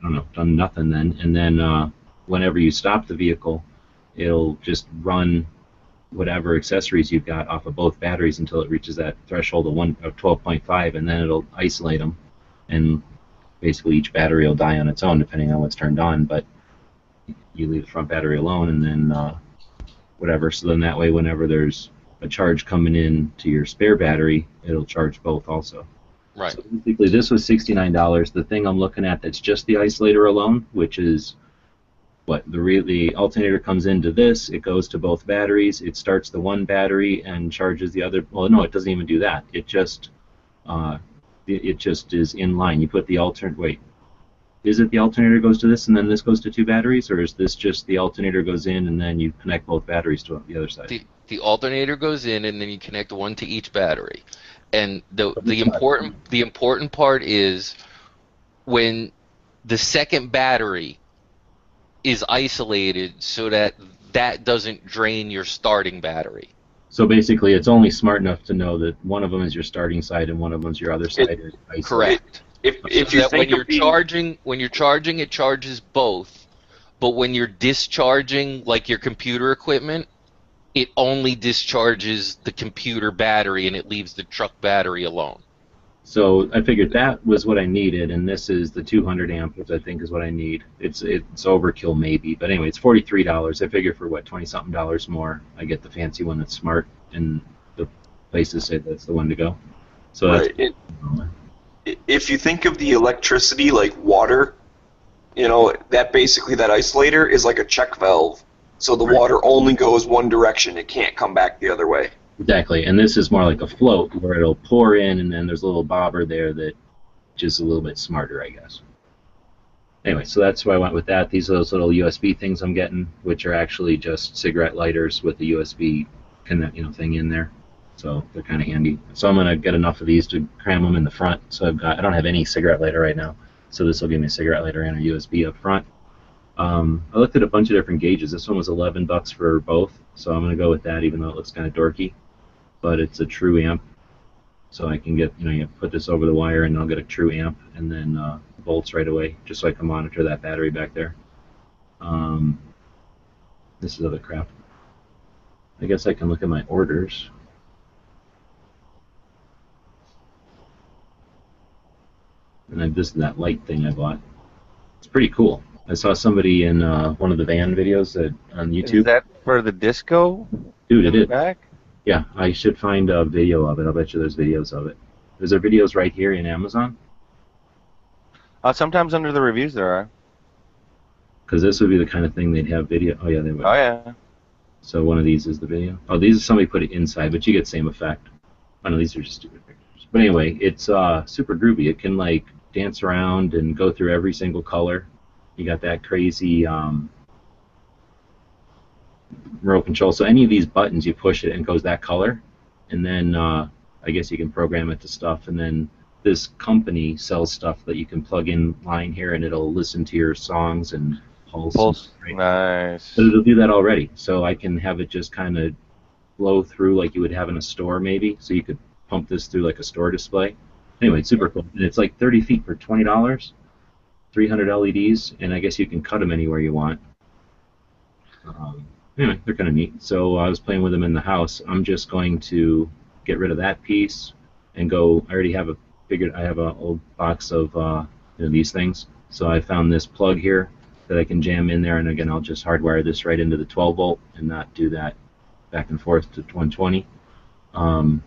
I don't know done nothing then and then uh, whenever you stop the vehicle it'll just run whatever accessories you've got off of both batteries until it reaches that threshold of one of 12.5 and then it'll isolate them and basically each battery will die on its own depending on what's turned on but you leave the front battery alone and then uh, whatever. So then that way, whenever there's a charge coming in to your spare battery, it'll charge both also. right. So basically, this was sixty-nine dollars. The thing I'm looking at that's just the isolator alone, which is what the re- the alternator comes into this. It goes to both batteries. It starts the one battery and charges the other. Well, no, it doesn't even do that. It just uh, it, it just is in line. You put the alternate. Wait, is it the alternator goes to this and then this goes to two batteries, or is this just the alternator goes in and then you connect both batteries to the other side? The, the alternator goes in, and then you connect one to each battery. And the the important the important part is when the second battery is isolated, so that that doesn't drain your starting battery. So basically, it's only smart enough to know that one of them is your starting side and one of them is your other side. is. Correct. If So if you that when think you're being, charging when you're charging it charges both, but when you're discharging like your computer equipment, it only discharges the computer battery and it leaves the truck battery alone. So I figured that was what I needed, and this is the 200 amp, which I think is what I need. It's it's overkill maybe, but anyway, it's forty-three dollars. I figure for what twenty something dollars more, I get the fancy one that's smart, and the places say that's the one to go. So Right. It, if you think of the electricity like water, you know that basically that isolator is like a check valve. So the Right. water only goes one direction; it can't come back the other way. Exactly, and this is more like a float where it'll pour in, and then there's a little bobber there that just a little bit smarter, I guess. Anyway, so that's why I went with that. These are those little USB things I'm getting, which are actually just cigarette lighters with the USB connect, you know, thing in there. So they're kind of handy. So I'm gonna get enough of these to cram them in the front. So I've got I don't have any cigarette lighter right now, so this will give me a cigarette lighter and a USB up front. Um, I looked at a bunch of different gauges. This one was 11 bucks for both, so I'm gonna go with that, even though it looks kind of dorky but it's a true amp. So I can get, you know, you put this over the wire and I'll get a true amp and then uh, volts right away, just so I can monitor that battery back there. Um, this is other crap. I guess I can look at my orders. And then this is that light thing I bought. It's pretty cool. I saw somebody in uh, one of the van videos that on YouTube. Is that for the disco? Dude, it is. Back? Yeah, I should find a video of it. I'll bet you there's videos of it. Is there videos right here in Amazon? Uh, sometimes under the reviews there are. Because this would be the kind of thing they'd have video. Oh yeah, they would. Oh yeah. So one of these is the video. Oh, these are somebody put it inside, but you get same effect. Oh no, these are just stupid pictures. But anyway, it's uh, super groovy. It can like dance around and go through every single color. You got that crazy um, remote control. So any of these buttons, you push it and it goes that color, and then uh, I guess you can program it to stuff. And then this company sells stuff that you can plug in line here, and it'll listen to your songs and pulse. Pulse. right? Nice. But it'll do that already. So I can have it just kind of blow through like you would have in a store, maybe. So you could pump this through like a store display. Anyway, it's super cool. And it's like 30 feet for $20, 300 LEDs, and I guess you can cut them anywhere you want. Um, anyway, they're kind of neat. So I was playing with them in the house. I'm just going to get rid of that piece and go. I already have a figured. I have an old box of uh, you know, these things. So I found this plug here that I can jam in there, and again, I'll just hardwire this right into the 12 volt and not do that back and forth to 120. Um,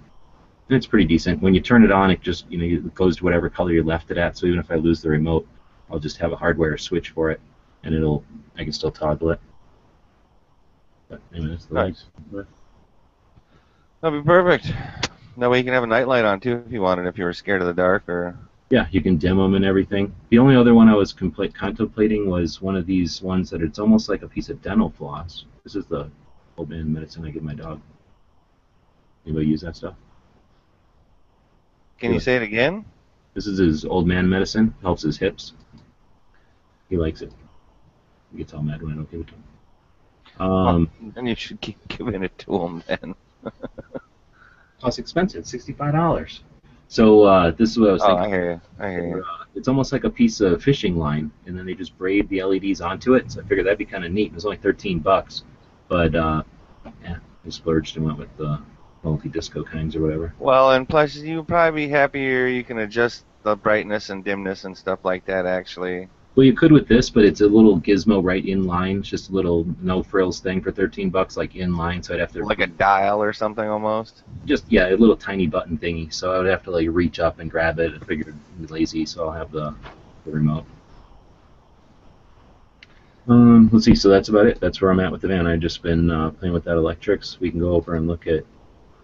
and it's pretty decent. When you turn it on, it just you know it goes to whatever color you left it at. So even if I lose the remote, I'll just have a hardware switch for it, and it'll I can still toggle it. But that's the Nice. That'd be perfect. That way you can have a nightlight on too if you wanted, if you were scared of the dark or. Yeah, you can dim them and everything. The only other one I was compla- contemplating was one of these ones that it's almost like a piece of dental floss. This is the old man medicine I give my dog. Anybody use that stuff? Can you say it again? This is his old man medicine. Helps his hips. He likes it. He gets all mad when I don't give it to him. Um, And you should keep giving it to them then. costs expensive, sixty-five dollars. So uh, this is what I was Oh, thinking. I hear you. I hear you. Uh, it's almost like a piece of fishing line, and then they just braid the LEDs onto it. So I figured that'd be kind of neat. It was only 13 bucks, but uh, yeah, I splurged and went with the multi-disco kinds or whatever. Well, and plus you'll probably be happier. You can adjust the brightness and dimness and stuff like that. Actually, Well, you could with this, but it's a little gizmo right in line. It's just a little no frills thing for 13 bucks, like in line. So I'd have to like a dial or something almost. just yeah, a little tiny button thingy. So I would have to like reach up and grab it. I figured I'm lazy, so I'll have the, the remote. Um, let's see. So that's about it. That's where I'm at with the van. I've just been uh, playing with that electrics. We can go over and look at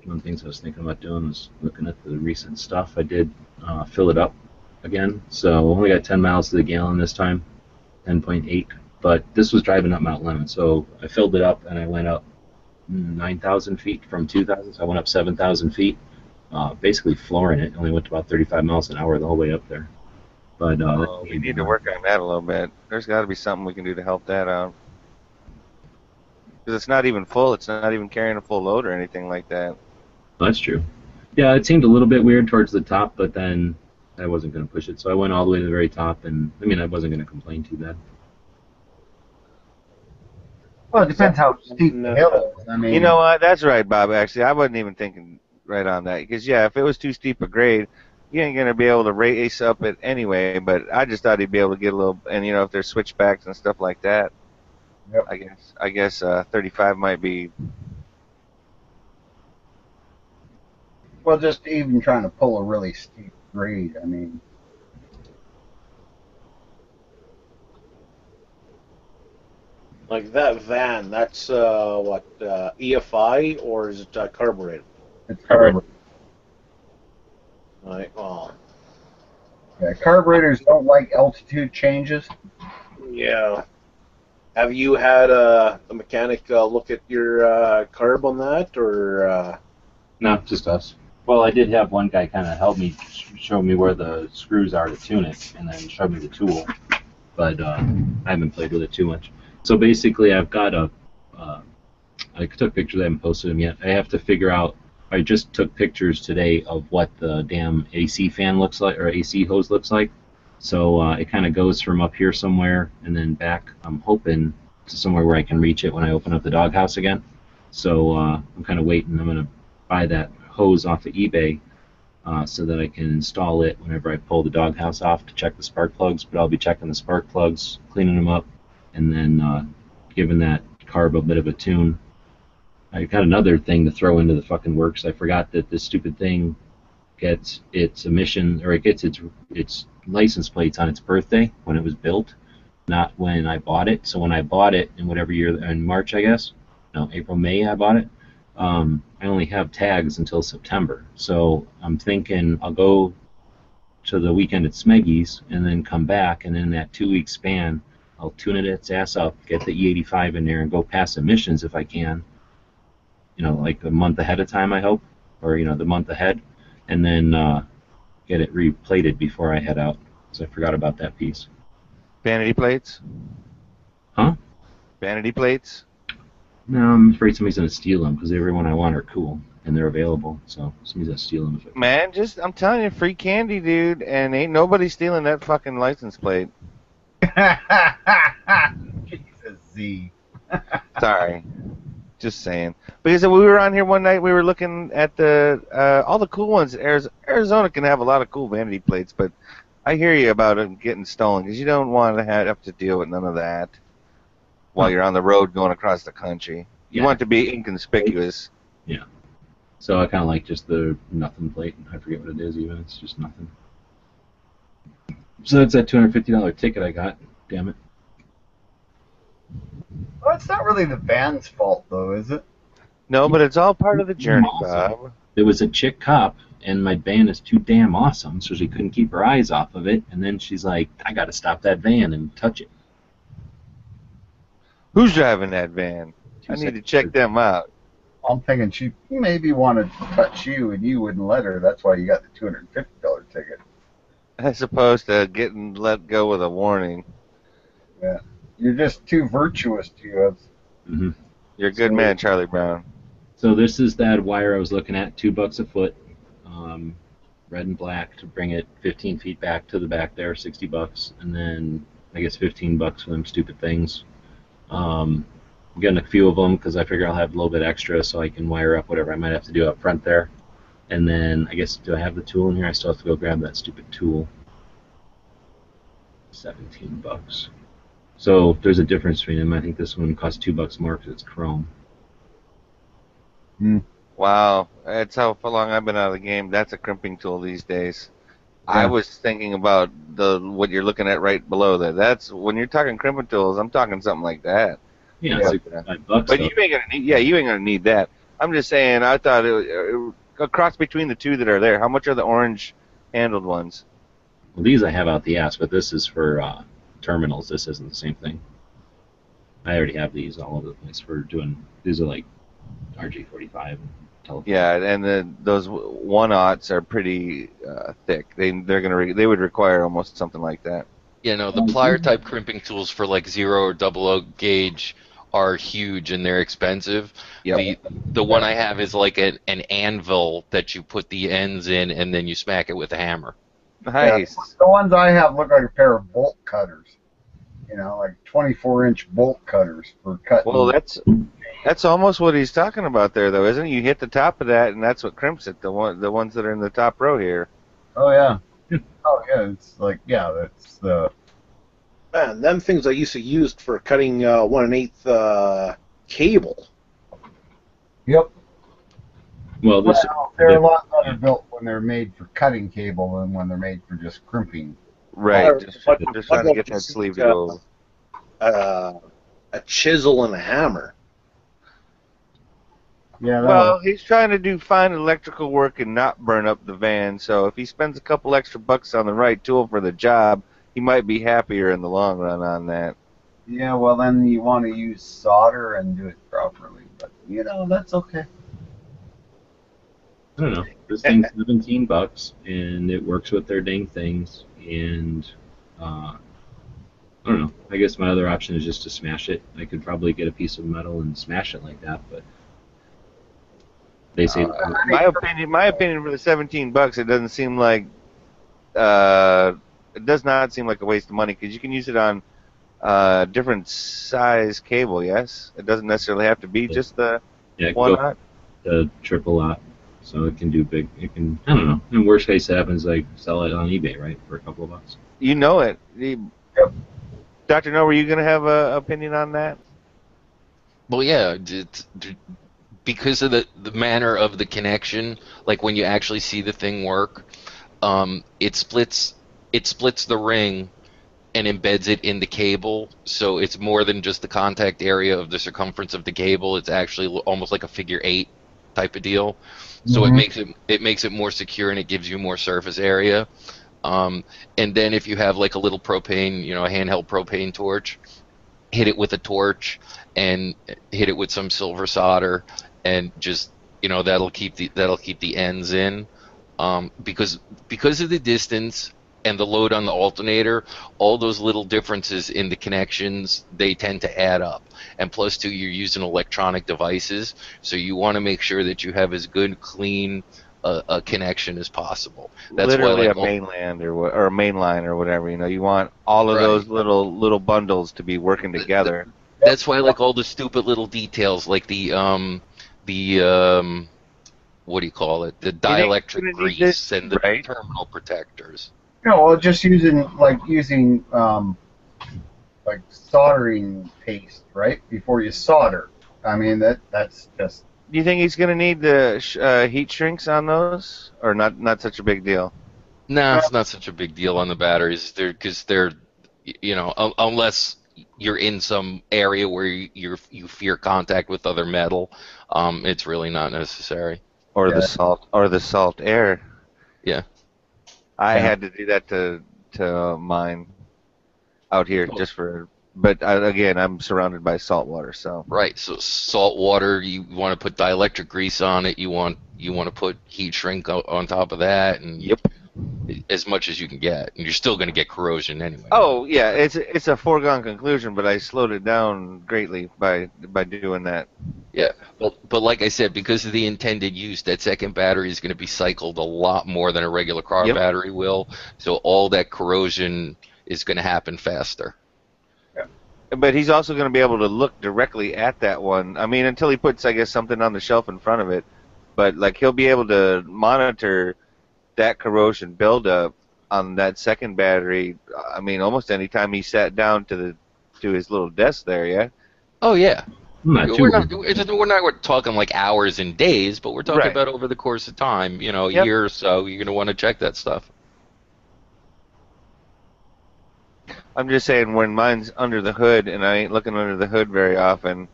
one of the things I was thinking about doing was looking at the recent stuff. I did uh, fill it up again, so only got 10 miles to the gallon this time, 10.8. But this was driving up Mount Lemmon, so I filled it up and I went up 9,000 feet from 2,000, so I went up 7,000 feet, uh, basically flooring it. Only went about 35 miles an hour the whole way up there. But uh, Oh, we need to work on that a little bit. There's got to be something we can do to help that out. Because it's not even full. It's not even carrying a full load or anything like that. That's true. Yeah, it seemed a little bit weird towards the top, but then I wasn't going to push it, so I went all the way to the very top, and I mean, I wasn't going to complain too bad. Well, it depends how steep the hill is. I mean, You know what? That's right, Bob. Actually, I wasn't even thinking right on that. Because yeah, if it was too steep a grade, you ain't gonna be able to race up it anyway. But I just thought he'd be able to get a little, and you know, if there's switchbacks and stuff like that. Yep. I guess I guess uh, 35 might be. Well, just even trying to pull a really steep grade. I mean, Like that van, that's uh, what uh, EFI or is it uh, carbureted? it's carburetor. Right. Well, Yeah, carburetors don't like altitude changes. yeah. Have you had uh, the mechanic uh, look at your uh, carb on that, or uh, No, just us. Well, I did have one guy kind of help me show me where the screws are to tune it, and then show me the tool. But uh, I haven't played with it too much. So basically, I've got a. Uh, I took pictures. I haven't posted them yet. I have to figure out. I just took pictures today of what the damn AC fan looks like, or AC hose looks like. So uh, it kind of goes from up here somewhere and then back. I'm hoping to somewhere where I can reach it when I open up the doghouse again. So uh, I'm kind of waiting. I'm gonna buy that hose off of eBay uh, so that I can install it whenever I pull the doghouse off to check the spark plugs. But I'll be checking the spark plugs, cleaning them up, and then uh, giving that carb a bit of a tune. I got another thing to throw into the fucking works. I forgot that this stupid thing gets its emission or it gets its its license plates on its birthday when it was built, not when I bought it. So when I bought it in whatever year in March, I guess, no April May I bought it. Um, I only have tags until September. So I'm thinking I'll go to the weekend at Smeggy's and then come back, and in that two week span, I'll tune it its ass up, get the E85 in there, and go past emissions if I can. You know, like a month ahead of time, I hope, or you know, the month ahead, and then uh, get it replated before I head out. Because I forgot about that piece. Vanity plates? Huh? Vanity plates? No, I'm afraid somebody's gonna steal them because everyone I want are cool and they're available. So somebody's gonna steal them. If it, Man, just I'm telling you, free candy, dude, and ain't nobody stealing that fucking license plate. Jesus, Z. Sorry. Just saying. Because we were on here one night, we were looking at the uh, all the cool ones. Arizona can have a lot of cool vanity plates, but I hear you about it getting stolen because you don't want to have, have to deal with none of that while you're on the road going across the country. You Yeah. want to be inconspicuous. Yeah. So I kind of like just the nothing plate. I forget what it is even. It's just nothing. So that's that two hundred fifty dollar ticket I got. Damn it. Well, it's not really the van's fault, though, is it? No, but it's all part of the journey, Awesome. Bob. There was a chick cop, and my van is too damn awesome, so she couldn't keep her eyes off of it. And then she's like, "I got to stop that van and touch it." Who's driving that van? I need to check them out. I'm thinking she maybe wanted to touch you, and you wouldn't let her. That's why you got the two hundred and fifty dollar ticket. As opposed to getting let go with a warning. Yeah, you're just too virtuous to us. hmm You're a good So- man, Charlie Brown. So this is that wire I was looking at, two bucks a foot, um, red and black to bring it 15 feet back to the back there, 60 bucks, and then I guess 15 bucks for them stupid things. Um, I'm getting a few of them because I figure I'll have a little bit extra so I can wire up whatever I might have to do up front there. And then I guess do I have the tool in here? I still have to go grab that stupid tool. 17 bucks. So there's a difference between them. I think this one costs two bucks more because it's chrome. Wow, that's how long I've been out of the game. That's a crimping tool these days. I was thinking about the what you're looking at right below that. That's when you're talking crimping tools. I'm talking something like that. Yeah, Yeah. it's like five bucks. But though. you ain't gonna need. Yeah, you ain't gonna need that. I'm just saying. I thought it, it, a cross between the two that are there. How much are the orange handled ones? Well, these I have out the ass, but this is for uh, terminals. This isn't the same thing. I already have these all over the place for doing. These are like RJ45 telephone. Yeah, and the, those one aughts are pretty uh, thick. They they're gonna re, they would require almost something like that. You know, the plier type crimping tools for like zero or double O gauge are huge and they're expensive. Yep. The the one I have is like an, an anvil that you put the ends in and then you smack it with a hammer. Nice. The ones I have look like a pair of bolt cutters. You know, like 24 inch bolt cutters for cutting. Well, that's that's almost what he's talking about there, though, isn't it? You hit the top of that, and that's what crimps it. The one, the ones that are in the top row here. Oh yeah. Oh yeah. It's like yeah. That's the Man, them things I used to use for cutting uh, one and eighth uh, cable. yep. Well, this Well, they're a lot better built when they're made for cutting cable than when they're made for just crimping. Right. Or- Just, but- just but trying to get that sleeve to uh, go. Uh, a chisel and a hammer. Yeah. Well, he's trying to do fine electrical work and not burn up the van. So if he spends a couple extra bucks on the right tool for the job, he might be happier in the long run on that. yeah. Well, then you want to use solder and do it properly. But you know that's okay. I don't know. This thing's 17 bucks, and it works with their dang things. And uh, I don't know. I guess my other option is just to smash it. I could probably get a piece of metal and smash it like that, but they say Uh, my opinion, my opinion for the 17 bucks, it doesn't seem like, uh, it does not seem like a waste of money because you can use it on uh, different size cable. Yes, it doesn't necessarily have to be just the yeah, one go knot. the triple lot, so it can do big. It can. I don't know. In worst case, it happens like sell it on eBay, right, for a couple of bucks. You know it. You- Doctor No, were you gonna have a opinion on that? Well, yeah, it's, d- because of the the manner of the connection, like when you actually see the thing work, um, it splits it splits the ring and embeds it in the cable, so it's more than just the contact area of the circumference of the cable. It's actually almost like a figure eight type of deal. So it Mhm. makes it it makes it more secure and it gives you more surface area. Um, and then if you have like a little propane, you know, a handheld propane torch, hit it with a torch and hit it with some silver solder and just you know that'll keep the that'll keep the ends in um, because because of the distance and the load on the alternator all those little differences in the connections they tend to add up and plus two you're using electronic devices so you want to make sure that you have as good clean uh, a connection as possible that's Literally why like, a mainland or or a main line or whatever. You know, you want all of Right. those little little bundles to be working together. that's why like all the stupid little details like the um the um what do you call it the dielectric gonna grease this, and the right? terminal protectors No, well, just using like using um, like soldering paste, right? Before you solder. I mean that that's just Do you think he's gonna need the sh- uh, heat shrinks on those, or not? Not such a big deal. no it's not such a big deal on the batteries they're because they're you know un- unless you're in some area where you you're, fear contact with other metal um it's really not necessary Or Yeah. the salt, or the salt air. Yeah. I Yeah. had to do that to to mine out here Oh. just for. But I, again, I'm surrounded by salt water, so Right. So salt water, you want to put dielectric grease on it. You want you want to put heat shrink o- on top of that, and Yep. As much as you can get. And you're still going to get corrosion anyway. Oh yeah, it's it's a foregone conclusion, but I slowed it down greatly by by doing that. Yeah. But but like I said, because of the intended use, that second battery is going to be cycled a lot more than a regular car Yep. battery will. So all that corrosion is going to happen faster. Yeah. But he's also going to be able to look directly at that one. I mean, until he puts, I guess, something on the shelf in front of it. But like he'll be able to monitor that corrosion buildup on that second battery. I mean, almost any time he sat down to the to his little desk there. Yeah. Oh yeah. I'm not We're not, worried. it's- we're not talking like hours and days, but we're talking Right. about over the course of time. You know, a Yep. year or so, you're going to want to check that stuff. I'm just saying when mine's under the hood and I ain't looking under the hood very often,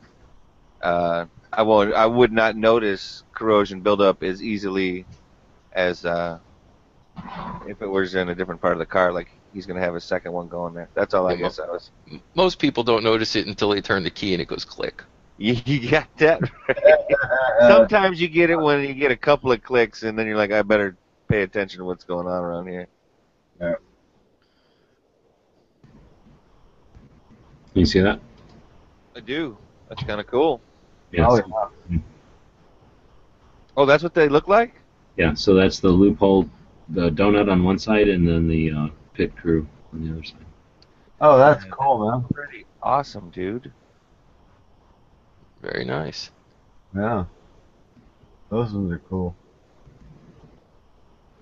uh, I won't. I would not notice corrosion buildup as easily as uh, if it was in a different part of the car. Like he's gonna have a second one going there. That's all I Yeah, guess I was. Most people don't notice it until they turn the key and it goes click. You, you got that right. Sometimes you get it when you get a couple of clicks and then you're like, I better pay attention to what's going on around here. Can you see that? I do. That's kind of cool. Oh, yeah. Oh, so- Oh, that's what they look like. yeah. So that's the loophole, the donut on one side, and then the uh, pit crew on the other side. oh, that's cool, man. Pretty awesome, dude. Very nice. Yeah, those ones are cool.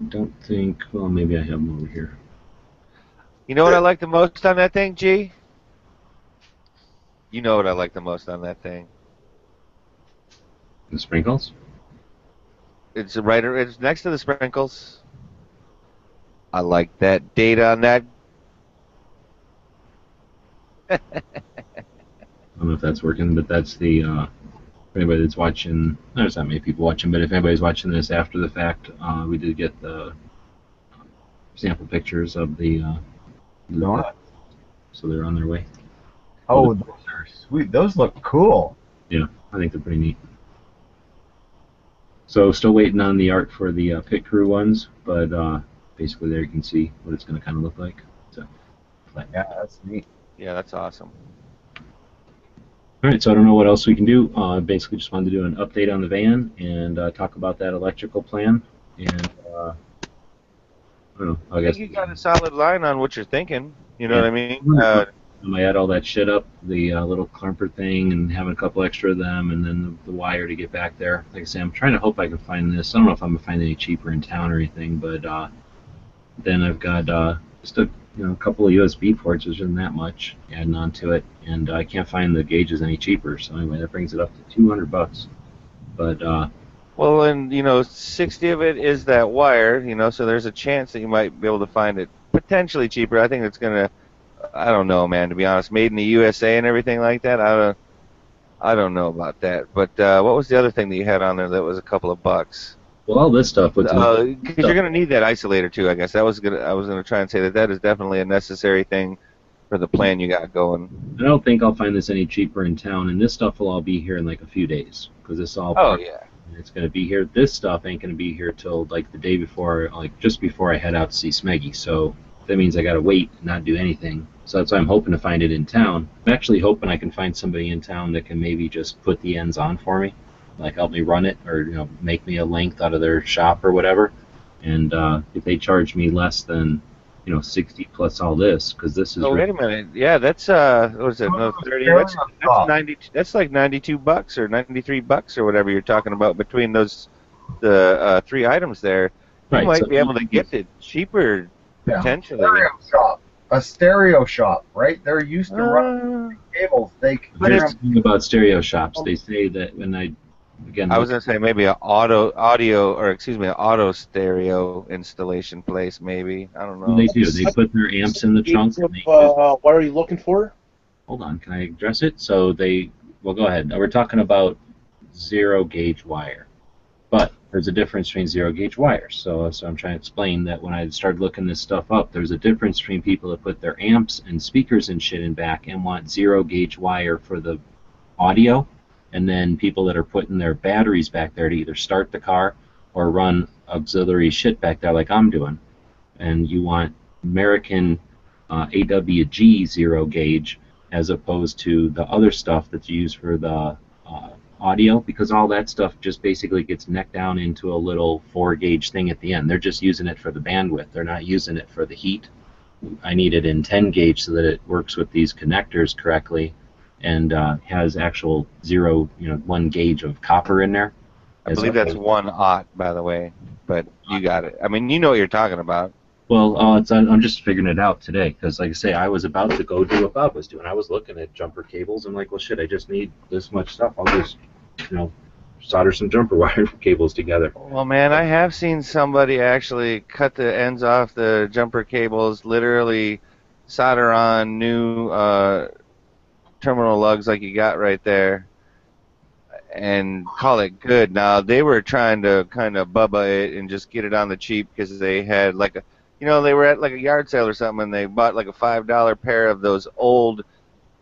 I don't think. Well, maybe I have them over here. You know what I like the most on that thing, G? You know what I like the most on that thing? The sprinkles. It's right. It's next to the sprinkles. I like that data on that. I don't know if that's working, but that's the. Uh, for anybody that's watching, there's not many people watching, but if anybody's watching this after the fact, uh, we did get the sample pictures of the. Uh, Donut? So they're on their way. Oh, those are sweet. Those look cool. Yeah, I think they're pretty neat. So still waiting on the art for the uh, pit crew ones, but uh, basically there you can see what it's going to kind of look like. So, Yeah, that's neat. Yeah, that's awesome. all right, so I don't know what else we can do. Uh, basically, just wanted to do an update on the van and uh, talk about that electrical plan. And uh, I don't know. I I guess think you got a solid line on what you're thinking. You know what I mean? Uh, I add all that shit up, the uh, little clumper thing, and having a couple extra of them, and then the, the wire to get back there. Like I say, I'm trying to hope I can find this. I don't know if I'm gonna find any cheaper in town or anything, but uh, then I've got uh, just a you know a couple of USB ports, which isn't that much, adding on to it, and I can't find the gauges any cheaper. So anyway, that brings it up to 200 bucks. But uh, well, and you know, 60 of it is that wire. You know, so there's a chance that you might be able to find it potentially cheaper. I think it's gonna. I don't know, man. To be honest, made in the USA and everything like that. I don't. I don't know about that. But uh, what was the other thing that you had on there that was a couple of bucks? Well, all this stuff. Because uh, you're gonna need that isolator too. I guess that was gonna. I was gonna try and say that that is definitely a necessary thing for the plan you got going. I don't think I'll find this any cheaper in town, and this stuff will all be here in like a few days because this all. Oh yeah. It's going to be here. This stuff ain't going to be here till like the day before, like just before I head out to see Smeggy. So that means I got to wait and not do anything. So that's why I'm hoping to find it in town. I'm actually hoping I can find somebody in town that can maybe just put the ends on for me, like help me run it or you know make me a length out of their shop or whatever. And uh, if they charge me less than you know 60 plus all this, because this is Oh wait a minute. Yeah, that's uh, what is it? No, thirty. That's, that's ninety. That's like ninety-two bucks or ninety-three bucks or whatever you're talking about between those the uh, three items there. You Right, might so- be able to get it cheaper Yeah. potentially. Stereo shop. A stereo shop, right? They're used to running cables. They can Here's the thing about stereo shops. They say that when I, again, I was gonna say maybe an auto audio or excuse me, an auto stereo installation place maybe. I don't know. they do. They put their amps in the trunk. And they, Uh, what are you looking for? hold on, can I address it? So they, well, go ahead. We're talking about zero gauge wire, but there's a difference between zero gauge wires. So, so I'm trying to explain that when I started looking this stuff up, there's a difference between people that put their amps and speakers and shit in back and want zero gauge wire for the audio, and then people that are putting their batteries back there to either start the car or run auxiliary shit back there like I'm doing. And you want American uh, AWG zero gauge as opposed to the other stuff that's used for the uh, audio because all that stuff just basically gets necked down into a little four gauge thing at the end. They're just using it for the bandwidth. They're not using it for the heat. I need it in 10 gauge so that it works with these connectors correctly and uh, has actual zero, you know, one gauge of copper in there. I believe that's one aught, by the way. But you got it. I mean, you know what you're talking about. Well, uh, it's, I'm just figuring it out today because, like I say, I was about to go do what Bob was doing. I was looking at jumper cables. I'm like, well, shit, I just need this much stuff. I'll just, you know, solder some jumper wire cables together. Well, man, I have seen somebody actually cut the ends off the jumper cables, literally solder on new uh, terminal lugs like you got right there, and call it good. Now they were trying to kind of bubba it and just get it on the cheap because they had like a, you know, they were at like a yard sale or something and they bought like a five dollar pair of those old,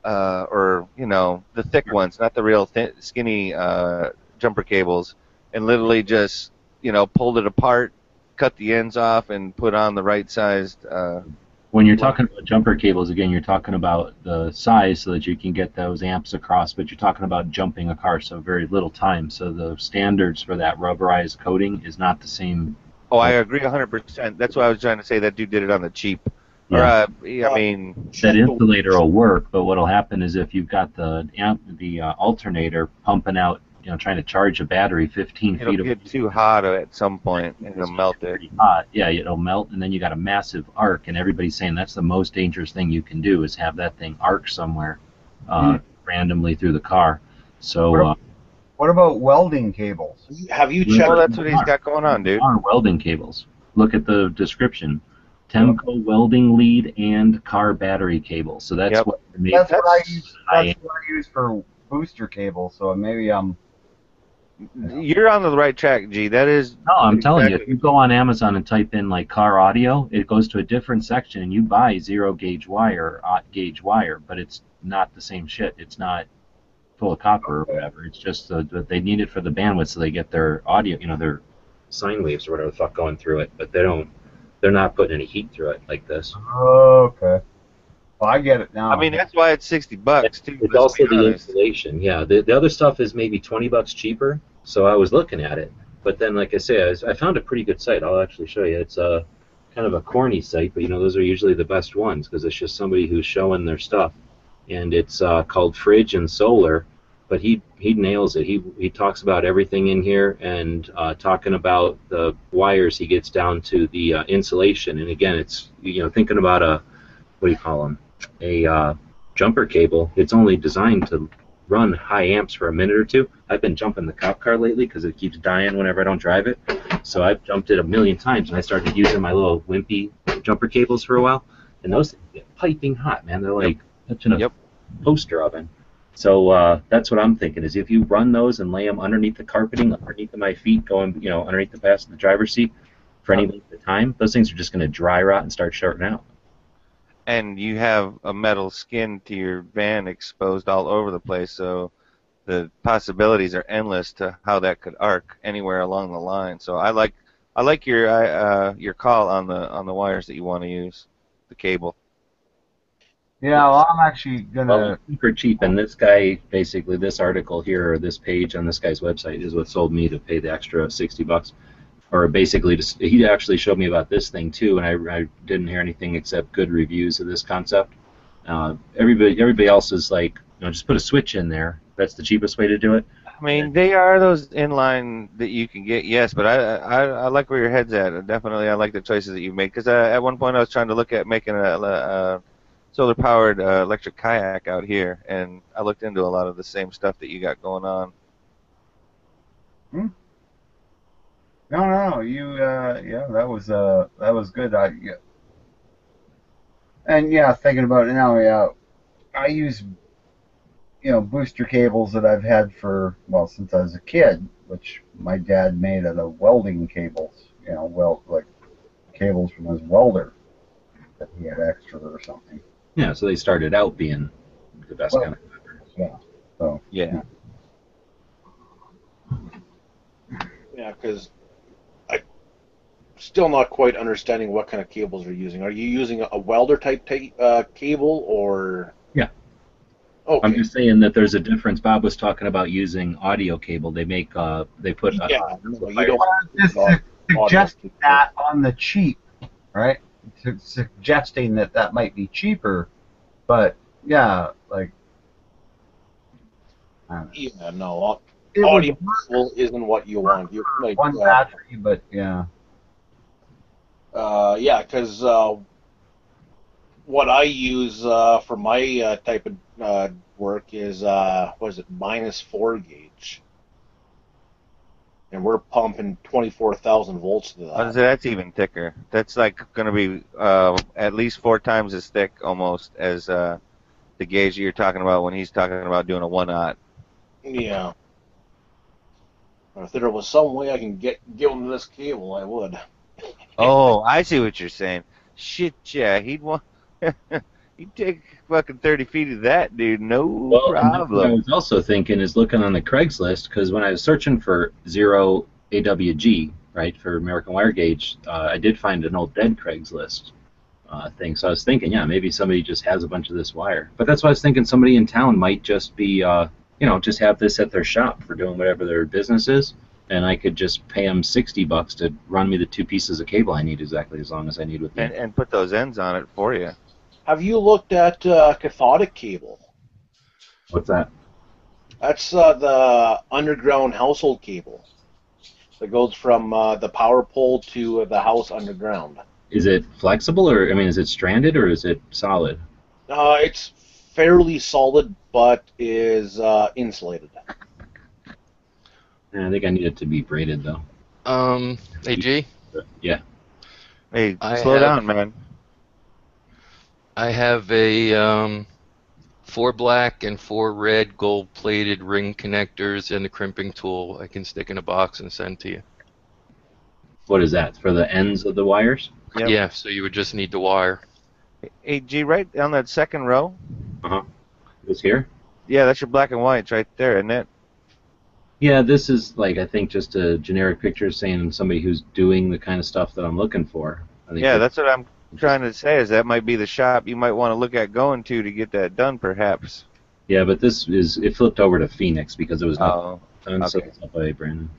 uh, or you know, the thick ones, not the real thin, skinny uh, jumper cables, and literally just you know pulled it apart, cut the ends off, and put on the right sized. Uh, When you're talking about jumper cables, again, you're talking about the size so that you can get those amps across, but you're talking about jumping a car, so very little time. So the standards for that rubberized coating is not the same. oh, I agree 100%. That's why I was trying to say that dude did it on the cheap. Or Yeah. uh, I mean, That insulator will work, but what'll happen is if you've got the amp, the uh, alternator pumping out you know trying to charge a battery 15 It'll feet of get too hot at some point and it'll melt it. pretty hot. Yeah, it'll melt, and then you got a massive arc, and everybody's saying that's the most dangerous thing you can do is have that thing arc somewhere, uh, randomly through the car. So What uh, What about welding cables? Have you checked? Well, that's what he's got going on, dude. are welding cables. Look at the description. Temco welding lead and car battery cable. So that's Yep. what made That's what I use. high That's what I use for booster cable. So maybe um. You're on the right track, G. That is. No, I'm telling you, if you go on Amazon and type in like car audio, it goes to a different section and you buy zero gauge wire, aught gauge wire, but it's not the same shit. It's not full of copper or whatever. It's just uh, that they need it for the bandwidth so they get their audio, you know, their sine waves or whatever the fuck going through it, but they don't. They're not putting any heat through it like this. Okay. Well, I get it now. I mean, that's why it's sixty bucks too. It's also the honest. installation. Yeah, the, the other stuff is maybe twenty bucks cheaper. So I was looking at it, but then, like I say, I, was- I found a pretty good site. I'll actually show you. It's a kind of a corny site, but you know those are usually the best ones because it's just somebody who's showing their stuff, and it's uh, called Fridge and Solar. But he he nails it. He he talks about everything in here and uh, talking about the wires. He gets down to the uh, insulation, and again, it's you know thinking about a what do you call them a uh, jumper cable. It's only designed to run high amps for a minute or two. I've been jumping the cop car lately because it keeps dying whenever I don't drive it. So I've jumped it a million times, and I started using my little wimpy jumper cables for a while, and those things get piping hot, man. They're like touching a Yep. toaster oven. So uh, that's what I'm thinking is if you run those and lay them underneath the carpeting, underneath my feet, going you know underneath the pass of the driver's seat for any length of time, those things are just going to dry rot and start shorting out. And you have a metal skin to your van exposed all over the place, so the possibilities are endless to how that could arc anywhere along the line. So I like I like your uh, your call on the on the wires that you want to use, the cable. yeah, well, I'm actually gonna. super cheap, and this guy basically this article here or this page on this guy's website is what sold me to pay the extra sixty bucks, or basically just, he actually showed me about this thing too, and I, I didn't hear anything except good reviews of this concept. Uh, everybody everybody else is like, you know, just put a switch in there. That's the cheapest way to do it. I mean, they are those inline that you can get, yes, but I I, I like where your head's at. Definitely, I like the choices that you've made because uh, at one point I was trying to look at making a, a, solar powered uh, electric kayak out here, and I looked into a lot of the same stuff that you got going on. No, no, no. You, uh, yeah, that was, uh, that was good. I, yeah. And yeah, thinking about it now, yeah, I use, you know, booster cables that I've had for well since I was a kid, which my dad made out of welding cables. You know, well, like cables from his welder that he had extra or something. Yeah, so they started out being the best Well, kind of. Yeah. So Yeah. Yeah, because I still not quite understanding what kind of cables you're using. Are you using a welder type ta- uh, cable or? Yeah. Okay. I'm just saying that there's a difference. Bob was talking about using audio cable. They make uh, they put uh, yeah. So you don't. just su- suggesting that on the cheap, right? Su- suggesting that that might be cheaper, but yeah, like. I don't know. Yeah, no. It Audio cable isn't what you want. You like one uh, battery, but yeah. Uh, yeah, because uh, what I use uh, for my uh, type of uh, work is uh, what is it, minus four gauge, and we're pumping twenty four thousand volts to I was gonna that. say, that's even thicker. That's like going to be uh, at least four times as thick almost as uh, the gauge that you're talking about when he's talking about doing a one aught. Yeah. If there was some way I can get give them this cable, I would. Oh, I see what you're saying. Shit, yeah, he'd want. he'd take fucking thirty feet of that, dude. No Well, what I was also thinking is looking on the Craigslist because when I was searching for zero AWG, right, for American Wire Gauge, uh, I did find an old dead Craigslist uh, thing. So I was thinking, yeah, maybe somebody just has a bunch of this wire. But that's why I was thinking somebody in town might just be, uh, you know, just have this at their shop for doing whatever their business is. And I could just pay them 60 bucks to run me the two pieces of cable I need exactly as long as I need with And me. and put those ends on it for you. Have you looked at uh, cathodic cable? What's that? That's uh, the underground household cable that goes from uh, the power pole to uh, the house underground. Is it flexible, or I mean, is it stranded, or is it solid? Uh, it's fairly solid, but is uh, insulated. Yeah, I think I need it to be braided though. Um, hey G, Yeah. Hey, I slow have- down, man. I have a um, four black and four red gold-plated ring connectors and a crimping tool. I can stick in a box and send to you. What is that for the ends of the wires? Yep. Yeah, so you would just need to wire. Hey, G, right on that second row. Uh huh. This here? Yeah, that's your black and whites right there, isn't it? Yeah, this is like I think just a generic picture saying somebody who's doing the kind of stuff that I'm looking for. I think Yeah, that's what I'm trying to say. Is that might be the shop you might want to look at going to to get that done, perhaps. Yeah, but this is it flipped over to Phoenix because it was not Oh, done, so okay. it's up by Brandon.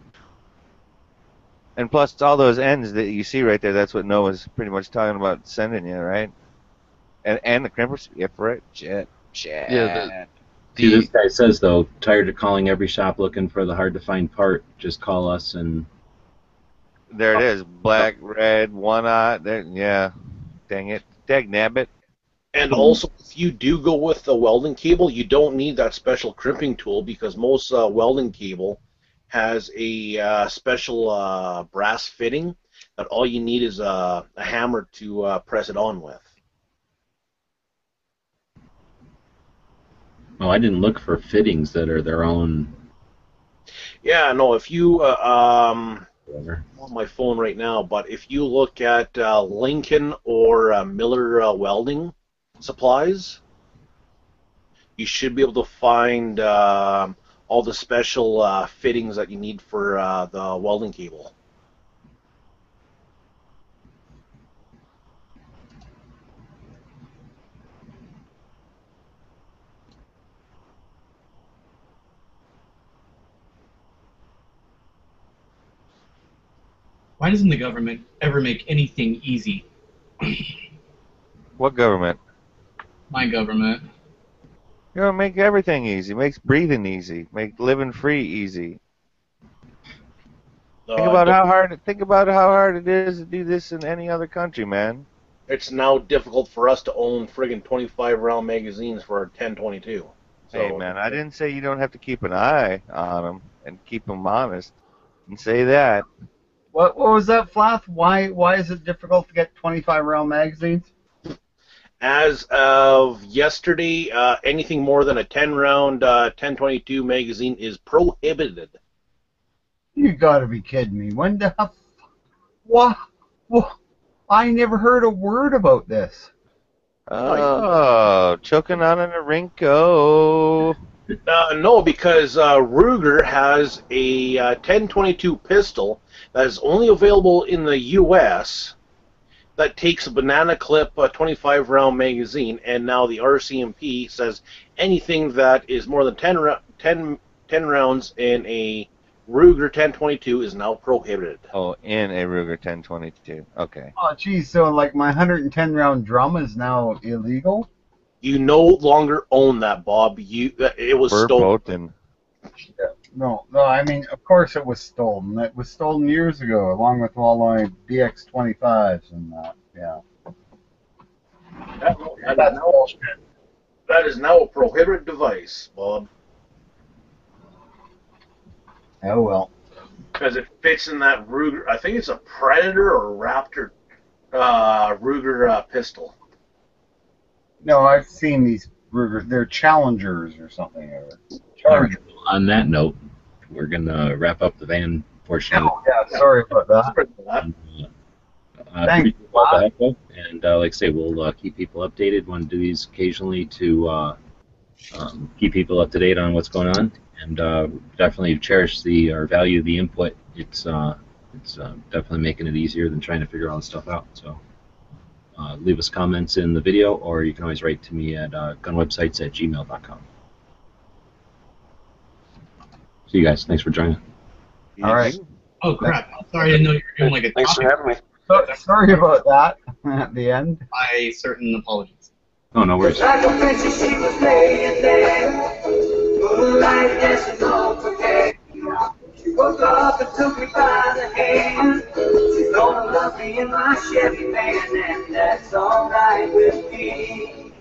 and plus all those ends that you see right there. That's what Noah's pretty much talking about sending you, right? And and the crimpers. yeah, for it, Jet. Jet. Yeah, See, The, this guy says though, tired of calling every shop looking for the hard to find part. Just call us and There it is. Black, red, one eye. There. Yeah. Dang it. Dag nabbit. And also, if you do go with the welding cable, you don't need that special crimping tool because most uh, welding cable has a uh, special uh, brass fitting that all you need is a, a hammer to uh, press it on with. Oh, I didn't look for fittings that are their own. Yeah, no, if you, uh, um, Whatever. I'm on my phone right now, but if you look at uh, Lincoln or uh, Miller uh, Welding Supplies, you should be able to find um all the special uh, fittings that you need for uh, the welding cable. Why doesn't the government ever make anything easy? What government? My government. You know, make everything easy. Makes breathing easy. Make living free easy. Uh, Think about how hard. Think about how hard it is to do this in any other country, man. it's now difficult for us to own friggin' 25 round magazines for a 1022. So, hey, man, I didn't say you don't have to keep an eye on them and keep them honest. And say that. What what was that, Flath? Why why is it difficult to get 25 round magazines? As of yesterday, uh, anything more than a 10 round uh, 1022 magazine is prohibited. You gotta be kidding me. When the f- what? what? I never heard a word about this. Oh, choking on an Arinco. Uh, no, because uh, Ruger has a uh, 1022 pistol that is only available in the U.S. that takes a banana clip a 25 round magazine, and now the RCMP says anything that is more than 10, rou- 10, 10 rounds in a Ruger 1022 is now prohibited. Oh, in a Ruger 1022. Okay. Oh, geez. So like my 110 round drum is now illegal. You no longer own that, Bob. You uh, it was We're stolen. boating. No, no. I mean, of course it was stolen. It was stolen years ago, along with all my BX25s and that. Yeah. That, that is now, that is now a prohibited device, Bob, Oh well. because it fits in that Ruger. I think it's a Predator or Raptor uh, Ruger uh, pistol. No, I've seen these Ruger. They're Challengers or something. Or All right. On that note, we're gonna wrap up the van portion. Oh, yeah. Sorry about that. Sorry for that. Uh, Thanks, appreciate all the help, though. and uh, like I say, we'll uh, keep people updated. Want to do these occasionally to uh, um, keep people up to date on what's going on, and uh, definitely cherish the or value the input. It's uh, it's uh, definitely making it easier than trying to figure all this stuff out. So. Uh, leave us comments in the video, or you can always write to me at uh, gunwebsites at gmail.com. See you guys. Thanks for joining. All right. Oh crap! Sorry, I didn't know you were doing like a. Thanks for having me. So, sorry about that at the end. I certain apologies. Oh, no worries. Like a princess, she was laying there. moonlight dancing on parquet. Woke up and took me by the hand. She's gonna love me in my Chevy van, and that's alright with me.